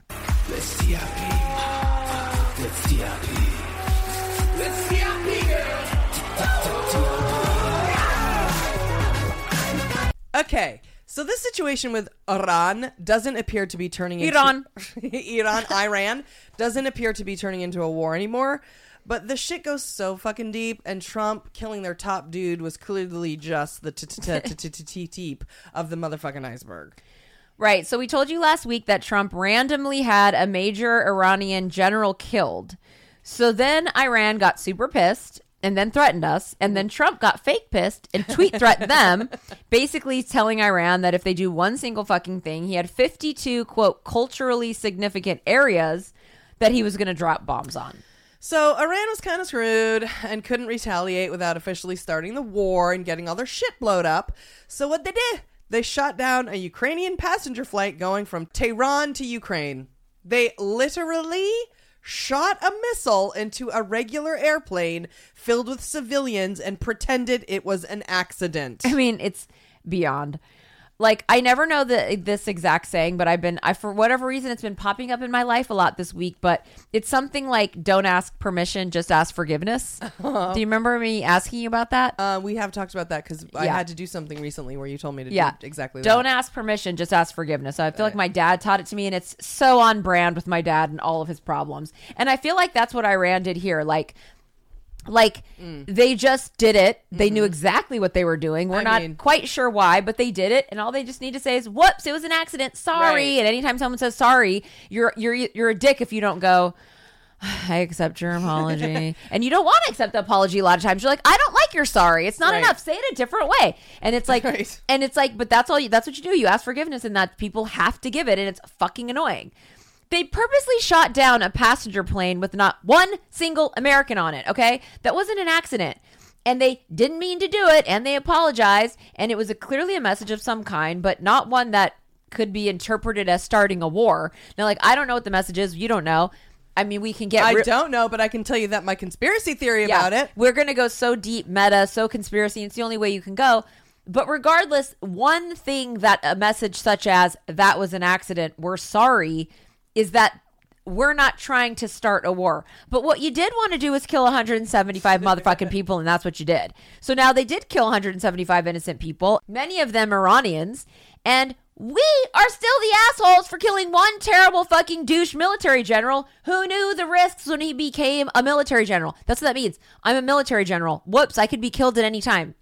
Okay, so this situation with Iran doesn't appear to be turning into Iran. <laughs> Iran, Iran doesn't appear to be turning into a war anymore. But the shit goes so fucking deep, and Trump killing their top dude was clearly just the tip of the motherfucking iceberg. Right. So we told you last week that Trump randomly had a major Iranian general killed. So then Iran got super pissed and then threatened us. And then Trump got fake pissed and tweet threatened them, <laughs> basically telling Iran that if they do one single fucking thing, he had 52, quote, culturally significant areas that he was going to drop bombs on. So Iran was kind of screwed and couldn't retaliate without officially starting the war and getting all their shit blowed up. So what they did, they shot down a Ukrainian passenger flight going from Tehran to Ukraine. They literally shot a missile into a regular airplane filled with civilians and pretended it was an accident. I mean, it's beyond. Like I never know the this exact saying, but I've been I for whatever reason it's been popping up in my life a lot this week. But it's something like "Don't ask permission, just ask forgiveness." <laughs> Do you remember me asking you about that? Uh, we have talked about that because I had to do something recently where you told me to yeah, do exactly Don't that. ask permission, just ask forgiveness. I feel like my dad taught it to me, and it's so on brand with my dad and all of his problems. And I feel like that's what Iran did here. Like, like Mm. they just did it. They knew exactly what they were doing. We're Mm-hmm. I not mean- quite sure why, but they did it, and all they just need to say is, "Whoops, it was an accident. Sorry." Right. And anytime someone says sorry, you're you're you're a dick if you don't go. I accept your apology. <laughs> and you don't want to accept the apology a lot of times. You're like, I don't like your sorry. It's not Right. enough. Say it a different way. And it's like Right. and it's like, but that's all you that's what you do. You ask forgiveness and that people have to give it, and it's fucking annoying. They purposely shot down a passenger plane with not one single American on it, okay? That wasn't an accident. And they didn't mean to do it, and they apologized, and it was a, clearly a message of some kind, but not one that could be interpreted as starting a war. Now, like, I don't know what the message is. You don't know. I mean, we can get. I don't know, but I can tell you that my conspiracy theory about it. we're going to go so deep, meta, so conspiracy. It's the only way you can go. But regardless, one thing that a message such as that was an accident, we're sorry, is that we're not trying to start a war. But what you did want to do was kill 175 <laughs> motherfucking people, and that's what you did. So now they did kill 175 innocent people, many of them Iranians, and we are still the assholes for killing one terrible fucking douche military general who knew the risks when he became a military general. That's what that means. I'm a military general. Whoops, I could be killed at any time.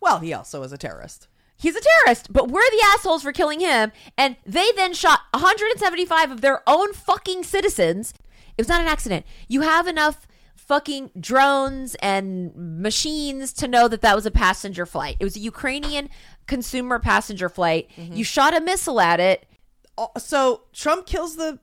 Well, he also is a terrorist. He's a terrorist, but we're the assholes for killing him. And they then shot 175 of their own fucking citizens. It was not an accident. You have enough fucking drones and machines to know that that was a passenger flight. It was a Ukrainian consumer passenger flight. You shot a missile at it, Uh, So Trump kills the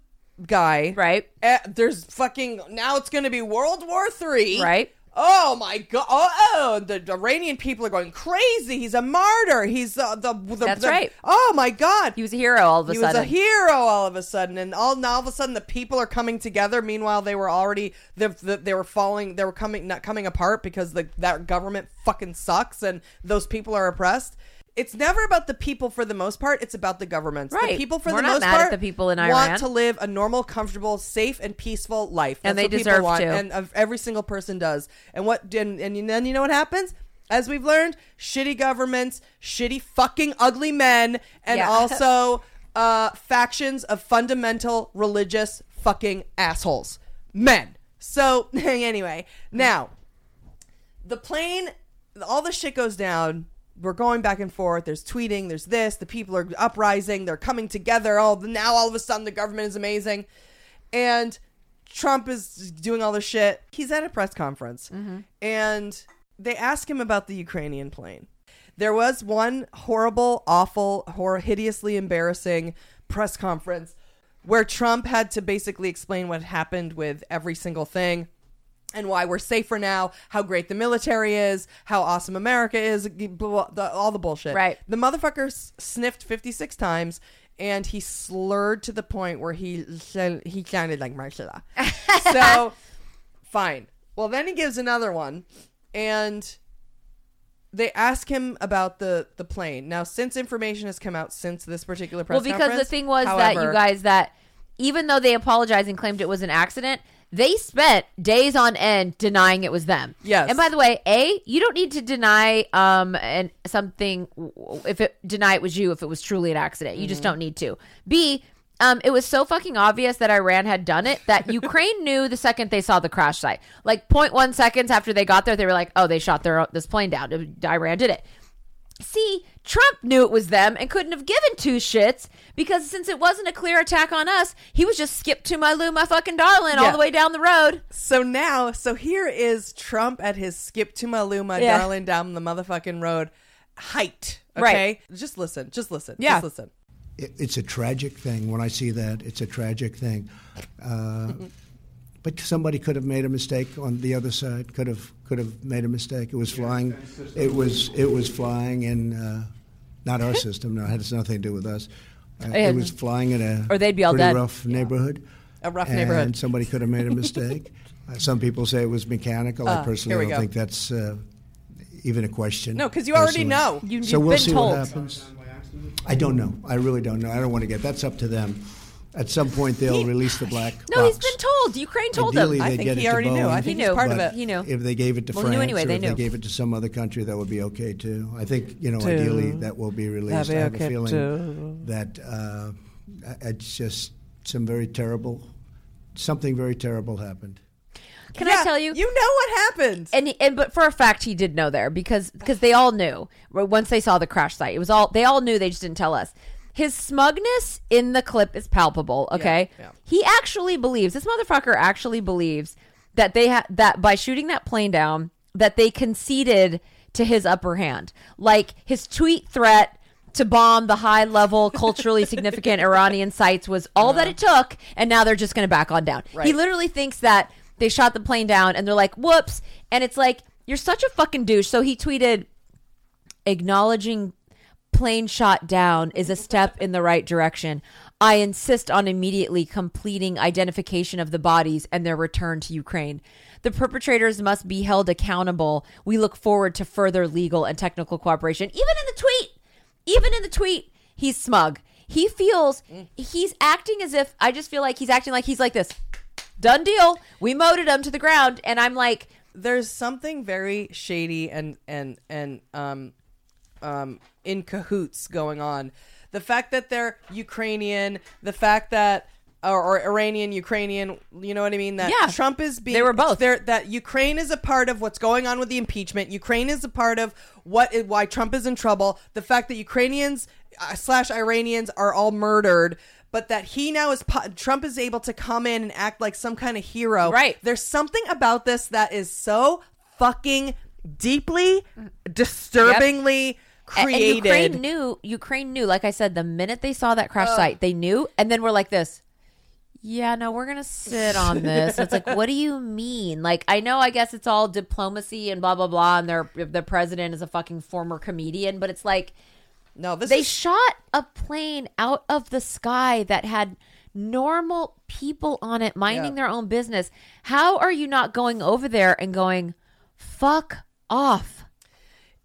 guy. right? Uh, there's fucking now it's going to be World War Three. Right. Oh my god! Oh, oh, the Iranian people are going crazy. He's a martyr. He's uh, the the, the That's the- right. Oh my god! He was a hero all of a he sudden. was a hero all of a sudden, and all now all of a sudden the people are coming together. Meanwhile, they were already they, they were falling. They were coming not coming apart because the that government fucking sucks, and those people are oppressed. It's never about the people for the most part. It's about the governments. Right. The people for We're the not most mad at part the people in Iran. want to live a normal, comfortable, safe, and peaceful life. And they what people deserve want, to. And uh, every single person does. And what? And, and then you know what happens? As we've learned, shitty governments, shitty fucking ugly men, and Yeah. also <laughs> uh, factions of fundamental religious fucking assholes, men. So <laughs> anyway, now the plane, all the shit goes down. We're going back and forth. There's tweeting. There's this. The people are uprising. They're coming together. Oh, now all of a sudden the government is amazing, and Trump is doing all this shit. He's at a press conference, mm-hmm. and they ask him about the Ukrainian plane. There was one horrible, awful, hor- hideously embarrassing press conference where Trump had to basically explain what happened with every single thing and why we're safer now, how great the military is, how awesome America is, blah, blah, the, all the bullshit. Right. The motherfucker s- sniffed 56 times and he slurred to the point where he he sounded like Marcella. <laughs> so, fine. Well, then he gives another one and they ask him about the the plane. Now, since information has come out since this particular press conference, well, because the thing was that you guys that even though they apologized and claimed it was an accident, They spent days on end denying it was them. Yes. And by the way, A, you don't need to deny um and something if it deny it was you if it was truly an accident. You just Mm-hmm. don't need to. B, um, it was so fucking obvious that Iran had done it that <laughs> Ukraine knew the second they saw the crash site. Like 0.1 seconds after they got there, they were like, "Oh, they shot their this plane down. Iran did it." See, Trump knew it was them and couldn't have given two shits because since it wasn't a clear attack on us, he was just skip to my Lou, my fucking darling, all Yeah. the way down the road. So now, so here is Trump at his skip to my Lou, my Yeah. darling, down the motherfucking road height. Okay, Right. just listen, just listen, Yeah. just listen. it, it's a tragic thing. When I see that, it's a tragic thing. Uh, <laughs> but somebody could have made a mistake on the other side. Could have could have made a mistake. It was flying. It was it was flying in uh, not our system. No, it has nothing to do with us. Uh, it was flying in a or they'd be all pretty dead. rough neighborhood. A rough and neighborhood. And somebody could have made a mistake. <laughs> uh, some people say it was mechanical. Ah, I personally don't go. think that's uh, even a question. No, because you already know. You- so you've we'll been see told. what happens. I don't know. I really don't know. I don't want to get. That's up to them. At some point, they'll release the black No, box. he's been told. Ukraine told Ideally, him. I they think he it to already knew. Boeing, I think He he's knew. part of it. He knew. If they gave it to Well, France, knew anyway, or they if knew. they gave it to some other country, that would be okay too. I think you know, Too. ideally, that will be released. Be I have okay, a feeling too. that uh, it's just some very terrible, something very terrible happened. Can Yeah, I tell you? You know what happened. and and but for a fact he did know there because because they all knew once they saw the crash site. It was all they all knew. They just didn't tell us. His smugness in the clip is palpable. Okay, yeah. he actually believes this motherfucker actually believes that they had that by shooting that plane down that they conceded to his upper hand. Like his tweet threat to bomb the high level culturally <laughs> significant Iranian sites was all that uh-huh. it took and now they're just going to back on down. He literally thinks that they shot the plane down and they're like, "Whoops." And it's like, "You're such a fucking douche." So he tweeted acknowledging plane shot down is a step in the right direction. I insist on immediately completing identification of the bodies and their return to Ukraine. The perpetrators must be held accountable. We look forward to further legal and technical cooperation. Even in the tweet, even in the tweet, he's smug. He feels he's acting as if I just feel like he's acting like he's like this. Done deal. We moted him to the ground and I'm like There's something very shady and and and um um in cahoots going on. The fact that they're Ukrainian, the fact that or, or Iranian, Ukrainian, you know what I mean? That Yeah. Trump is being They were both. There, that Ukraine is a part of what's going on with the impeachment. Ukraine is a part of what why Trump is in trouble. The fact that Ukrainians uh, slash Iranians are all murdered, but that he now is po- Trump is able to come in and act like some kind of hero. Right. There's something about this that is so fucking deeply, disturbingly created. And Ukraine knew. Ukraine knew. Like I said, the minute they saw that crash site, they knew, and then we're like this. Yeah, no, we're gonna sit on <laughs> this. it's like, what do you mean? Like, I know, I guess it's all diplomacy and blah blah blah, and their the president is a fucking former comedian, but it's like no, this they is shot a plane out of the sky that had normal people on it minding Yeah. their own business. How are you not going over there and going, fuck off?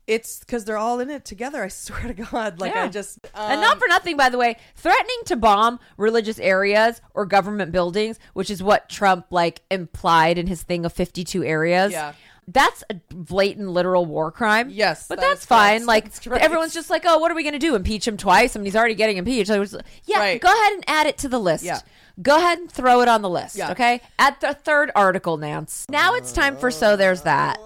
It's because they're all in it together. I <laughs> swear to God, like I Yeah. just and um, not for nothing, by the way, threatening to bomb religious areas or government buildings, which is what Trump like implied in his thing of 52 areas. Yeah. That's a blatant literal war crime. Yes, But that that's is fine. correct. Like That's everyone's just like, "Oh, what are we going to do? Impeach him twice?" I mean, he's already getting impeached. It was- yeah, Right. go ahead and add it to the list. Yeah. Go ahead and throw it on the list, Yeah. okay? At the third article, Nance. Now it's time for so there's that.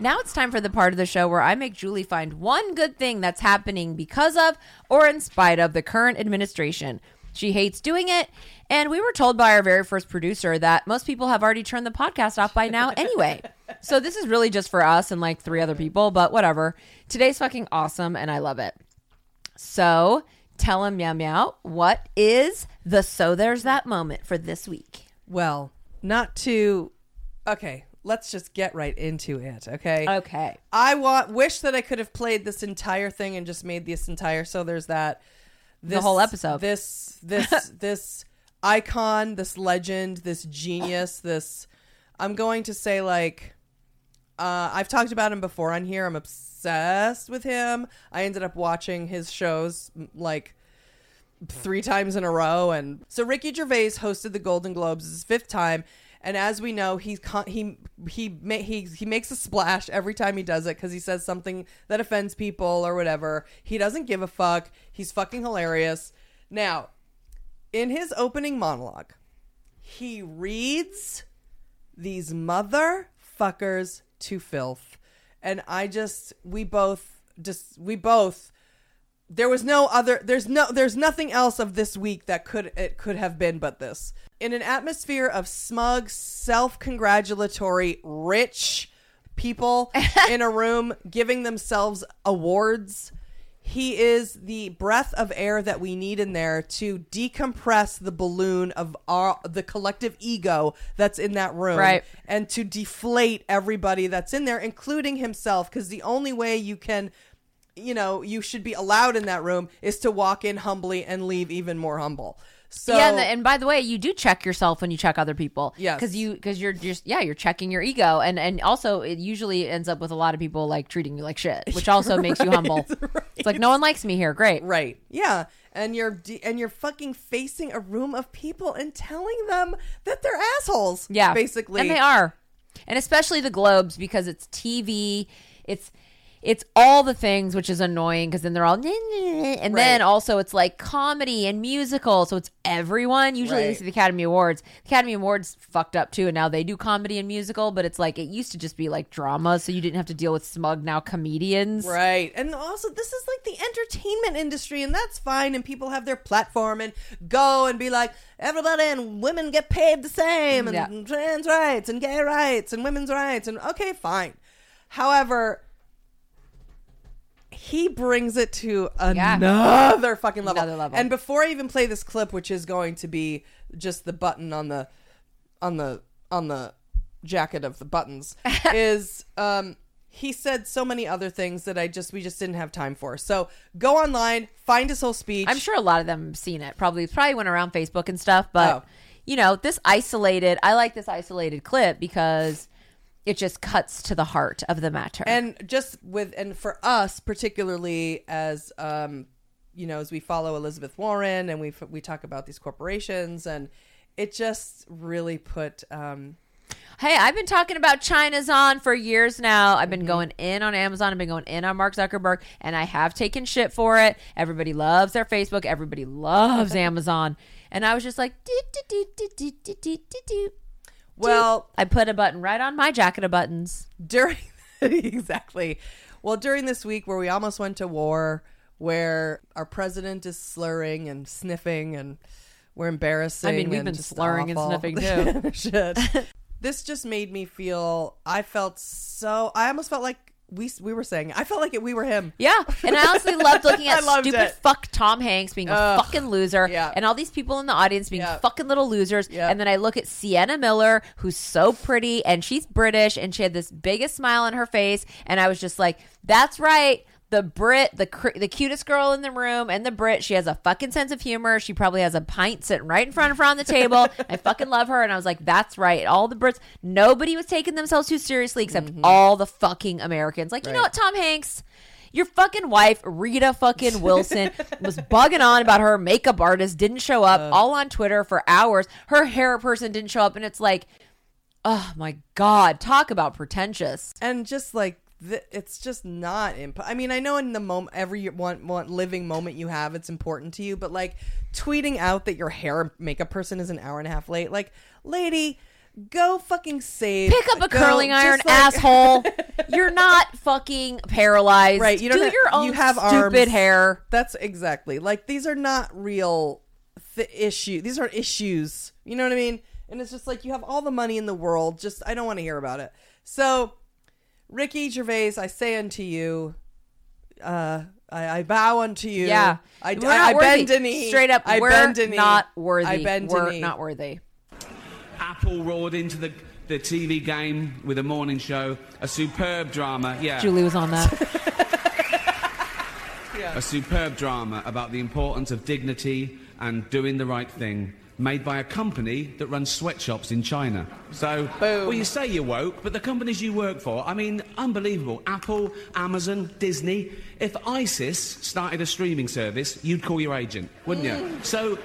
Now it's time for the part of the show where I make Julie find one good thing that's happening because of or in spite of the current administration. She hates doing it, and we were told by our very first producer that most people have already turned the podcast off by now anyway. so this is really just for us and like three other people, but whatever. Today's fucking awesome, and I love it. So tell him, meow meow, what is the so there's that moment for this week? well, not to. Okay, let's just get right into it. Okay. Okay. I want wish that I could have played this entire thing and just made this entire so there's that this whole episode. This this <laughs> this icon, this legend, this genius, this. I'm going to say like. Uh, I've talked about him before on here. I'm obsessed with him. I ended up watching his shows like three times in a row. And so Ricky Gervais hosted the Golden Globes his fifth time. And as we know, he's con- he he he he makes a splash every time he does it because he says something that offends people or whatever. He doesn't give a fuck. He's fucking hilarious. Now, in his opening monologue, he reads these motherfuckers to filth. And I just we both just we both there was no other there's no there's nothing else of this week that could it could have been but this. In an atmosphere of smug, self-congratulatory, rich people <laughs> in a room giving themselves awards he is the breath of air that we need in there to decompress the balloon of our the collective ego that's in that room Right. and to deflate everybody that's in there including himself because the only way you can you know you should be allowed in that room is to walk in humbly and leave even more humble so yeah, and, the, and by the way, you do check yourself when you check other people. Yeah, because you because you're just yeah you're checking your ego, and and also it usually ends up with a lot of people like treating you like shit, which <laughs> also makes you humble. It's like no one likes me here. Great, right yeah and you're de- and you're fucking facing a room of people and telling them that they're assholes Yeah, basically and they are, and especially the Globes because it's TV. It's it's all the things which is annoying because then they're all and then also it's like comedy and musical, so it's everyone. Usually, Right. the Academy Awards, Academy Awards fucked up too, and now they do comedy and musical, but it's like it used to just be like drama, so you didn't have to deal with smug now comedians. Right. And also, this is like the entertainment industry, and that's fine. And people have their platform and go and be like, everybody and women get paid the same, and Yeah. trans rights, and gay rights, and women's rights. And okay, fine. However, he brings it to Yeah. another fucking level. Another level. And before I even play this clip, which is going to be just the button on the on the on the jacket of the buttons, <laughs> is um he said so many other things that I just we just didn't have time for. So go online, find his whole speech. I'm sure a lot of them have seen it. Probably probably went around Facebook and stuff, but Oh. you know, this isolated I like this isolated clip because it just cuts to the heart of the matter. and just with and for us particularly as um you know as we follow Elizabeth Warren and we we talk about these corporations and it just really put um hey, I've been talking about China's on for years now. I've Mm-hmm. been going in on Amazon, I've been going in on Mark Zuckerberg, and I have taken shit for it. Everybody loves their Facebook, everybody loves <laughs> Amazon. And I was just like, "Doo, doo, doo, doo, doo, doo, doo, doo, doo." Well I put a button right on my jacket of buttons. during <laughs> exactly well during this week where we almost went to war where our president is slurring and sniffing and we're embarrassing I mean, we've been slurring and sniffing, <laughs> too. Shit. this just made me feel i felt so i almost felt like we we were saying I felt like it, we were him. Yeah, and I honestly <laughs> loved looking at loved stupid it. fuck Tom Hanks being a fucking loser, Yeah. and all these people in the audience being Yeah. fucking little losers. Yeah. And then I look at Sienna Miller, who's so pretty, and she's British, and she had this biggest smile on her face, and I was just like, "That's right." The Brit, the cr- the cutest girl in the room, and the Brit, she has a fucking sense of humor. She probably has a pint sitting right in front of her on the table. I fucking love her, and I was like, "That's right." All the Brits, nobody was taking themselves too seriously except all the fucking Americans. Like, you know Mm-hmm. What, Tom Hanks? Your fucking wife, Rita fucking Wilson, <laughs> was bugging on about her makeup artist didn't show up all on Twitter for hours. Her hair person didn't show up, and it's like, oh my god, talk about pretentious. and just like th- it's just not imp- i mean i know in the moment every one, one living moment you have it's important to you but like tweeting out that your hair makeup person is an hour and a half late like lady go fucking save Pick up a go- curling iron, like- asshole. <laughs> You're not fucking paralyzed. right you don't do have, your own you have stupid arms. hair. that's exactly like these are not real th- issue these are issues you know what i mean and it's just like you have all the money in the world just i don't want to hear about it so ricky gervais i say unto you uh I, I bow unto you. Yeah, I, We're I, I bend a knee. Straight up, I we're bend a knee. not worthy. I bend we're a knee. not worthy. Apple roared into the, the TV game with a morning show, a superb drama. Yeah. Julie was on that. <laughs> A superb drama about the importance of dignity and doing the right thing. Made by a company that runs sweatshops in China. So, well, you say you're woke, but the companies you work for, I mean, unbelievable. Apple, Amazon, Disney. If ISIS started a streaming service, you'd call your agent, wouldn't you? Mm. So,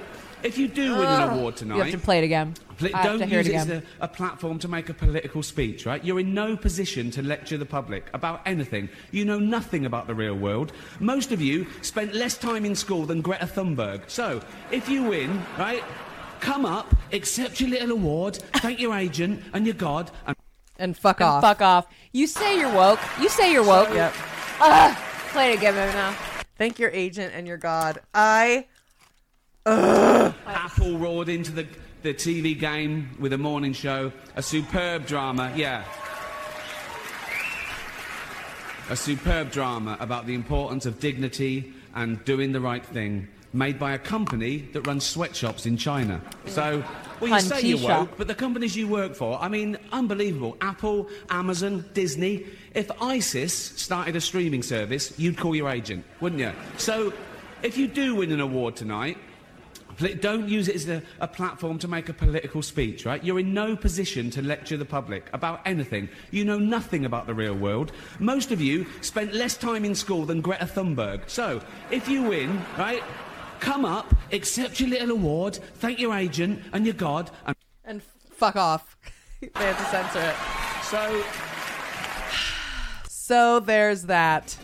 if you do win an ah. award tonight, You have to play it again. Pl- I don't to hear use it it as a, a platform to make a political speech, right? You're in no position to lecture the public about anything. You know nothing about the real world. Most of you spent less time in school than Greta Thunberg. So, if you win, right, come up, accept your little award, thank your agent and your God, and, and fuck And off. fuck off. You say you're woke. You say you're woke. Yep. Ugh. Play it again, baby, now. Thank your agent and your God. I. Apple roared into the, the TV game with a morning show, a superb drama, yeah. A superb drama about the importance of dignity and doing the right thing, made by a company that runs sweatshops in China. So, well, you say you're Panchisha. woke, but the companies you work for, I mean, unbelievable. Apple, Amazon, Disney. If ISIS started a streaming service, you'd call your agent, wouldn't you? So, if you do win an award tonight, Don't use it as a, a platform to make a political speech, right? You're in no position to lecture the public about anything. You know nothing about the real world. Most of you spent less time in school than Greta Thunberg. So, if you win, right, come up, accept your little award, thank your agent and your God, and And fuck off. <laughs> they had to censor it. so So there's that.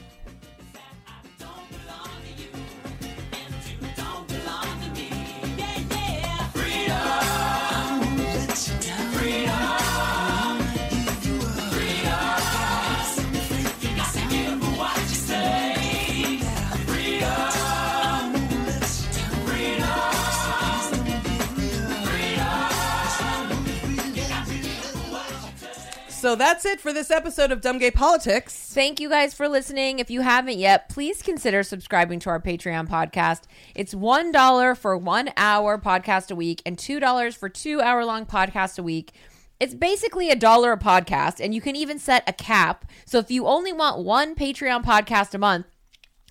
So that's it for this episode of Dumb Gay Politics. Thank you guys for listening. If you haven't yet, please consider subscribing to our Patreon podcast. It's $1 for one hour podcast a week and $2 for two hour long podcast a week. It's basically a dollar a podcast, and you can even set a cap. So if you only want one Patreon podcast a month,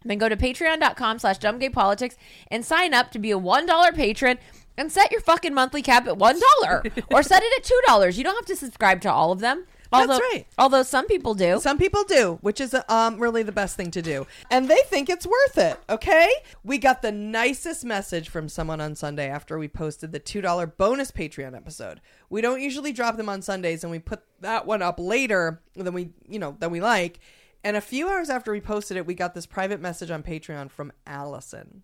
then go to patreon.com slash dumbgaypolitics and sign up to be a $1 patron and set your fucking monthly cap at $1 <laughs> or set it at $2. You don't have to subscribe to all of them. Although, That's right. Although some people do. Some people do, which is um, really the best thing to do. And they think it's worth it, okay? We got the nicest message from someone on Sunday after we posted the $2 bonus Patreon episode. We don't usually drop them on Sundays and we put that one up later than we, you know, than we like. And a few hours after we posted it, we got this private message on Patreon from Allison.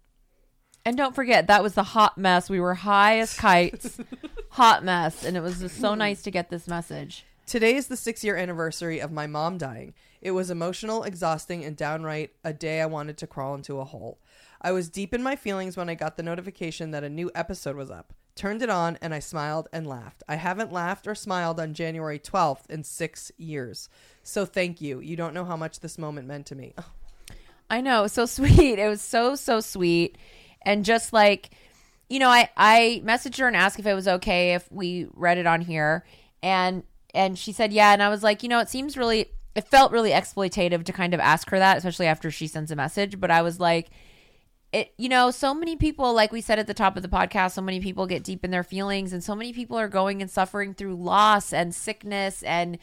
And don't forget, that was the hot mess. We were high as kites. <laughs> hot mess. And it was just so nice to get this message. Today is the six year anniversary of my mom dying. It was emotional, exhausting, and downright a day I wanted to crawl into a hole. I was deep in my feelings when I got the notification that a new episode was up. Turned it on and I smiled and laughed. I haven't laughed or smiled on January 12th in six years. So thank you. You don't know how much this moment meant to me. <laughs> I know. So <laughs> sweet. It was so, so sweet. And just like, you know, I, I messaged her and asked if it was okay if we read it on here. And and she said yeah. And I was like, you know, it seems really it felt really exploitative to kind of ask her that, especially after she sends a message. But I was like, it you know so many people like we said at the top of the podcast so many people get deep in their feelings and so many people are going and suffering through loss and sickness and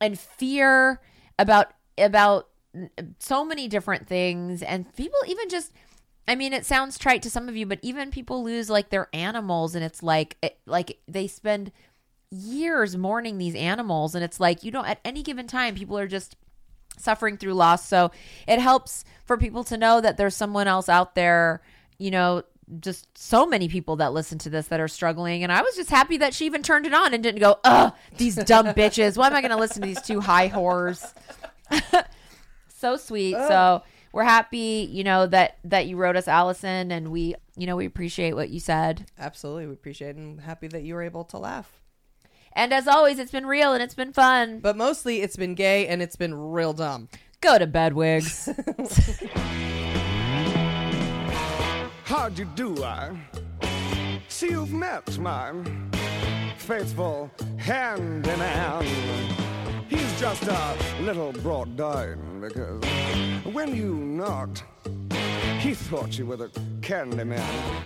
and fear about about so many different things and people even just I mean it sounds trite to some of you but even people lose like their animals and it's like it, like they spend years mourning these animals and it's like you know at any given time people are just suffering through loss. So it helps for people to know that there's someone else out there, you know, just so many people that listen to this that are struggling. And I was just happy that she even turned it on and didn't go, ugh, these dumb <laughs> bitches. Why am I going to listen to these two high whores? <laughs> so sweet. So we're happy, you know, that, that you wrote us, Allison, and we, you know, we appreciate what you said. Absolutely. We appreciate it and happy that you were able to laugh. And as always, it's been real and it's been fun. But mostly it's been gay and it's been real dumb. Go to bed, wigs. <laughs> How'd you do, I? See, you've met my faithful hand in hand. He's just a little brought down because when you knocked, he thought you were the candy man.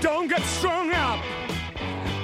Don't get strung up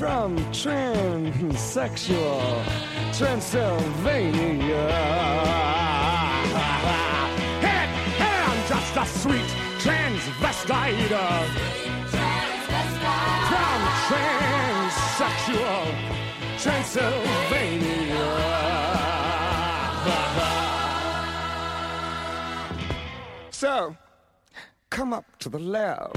from transsexual Transylvania. Hit it, hit! I'm just a sweet transvestite uh, from transsexual Transylvania. So, come up to the lab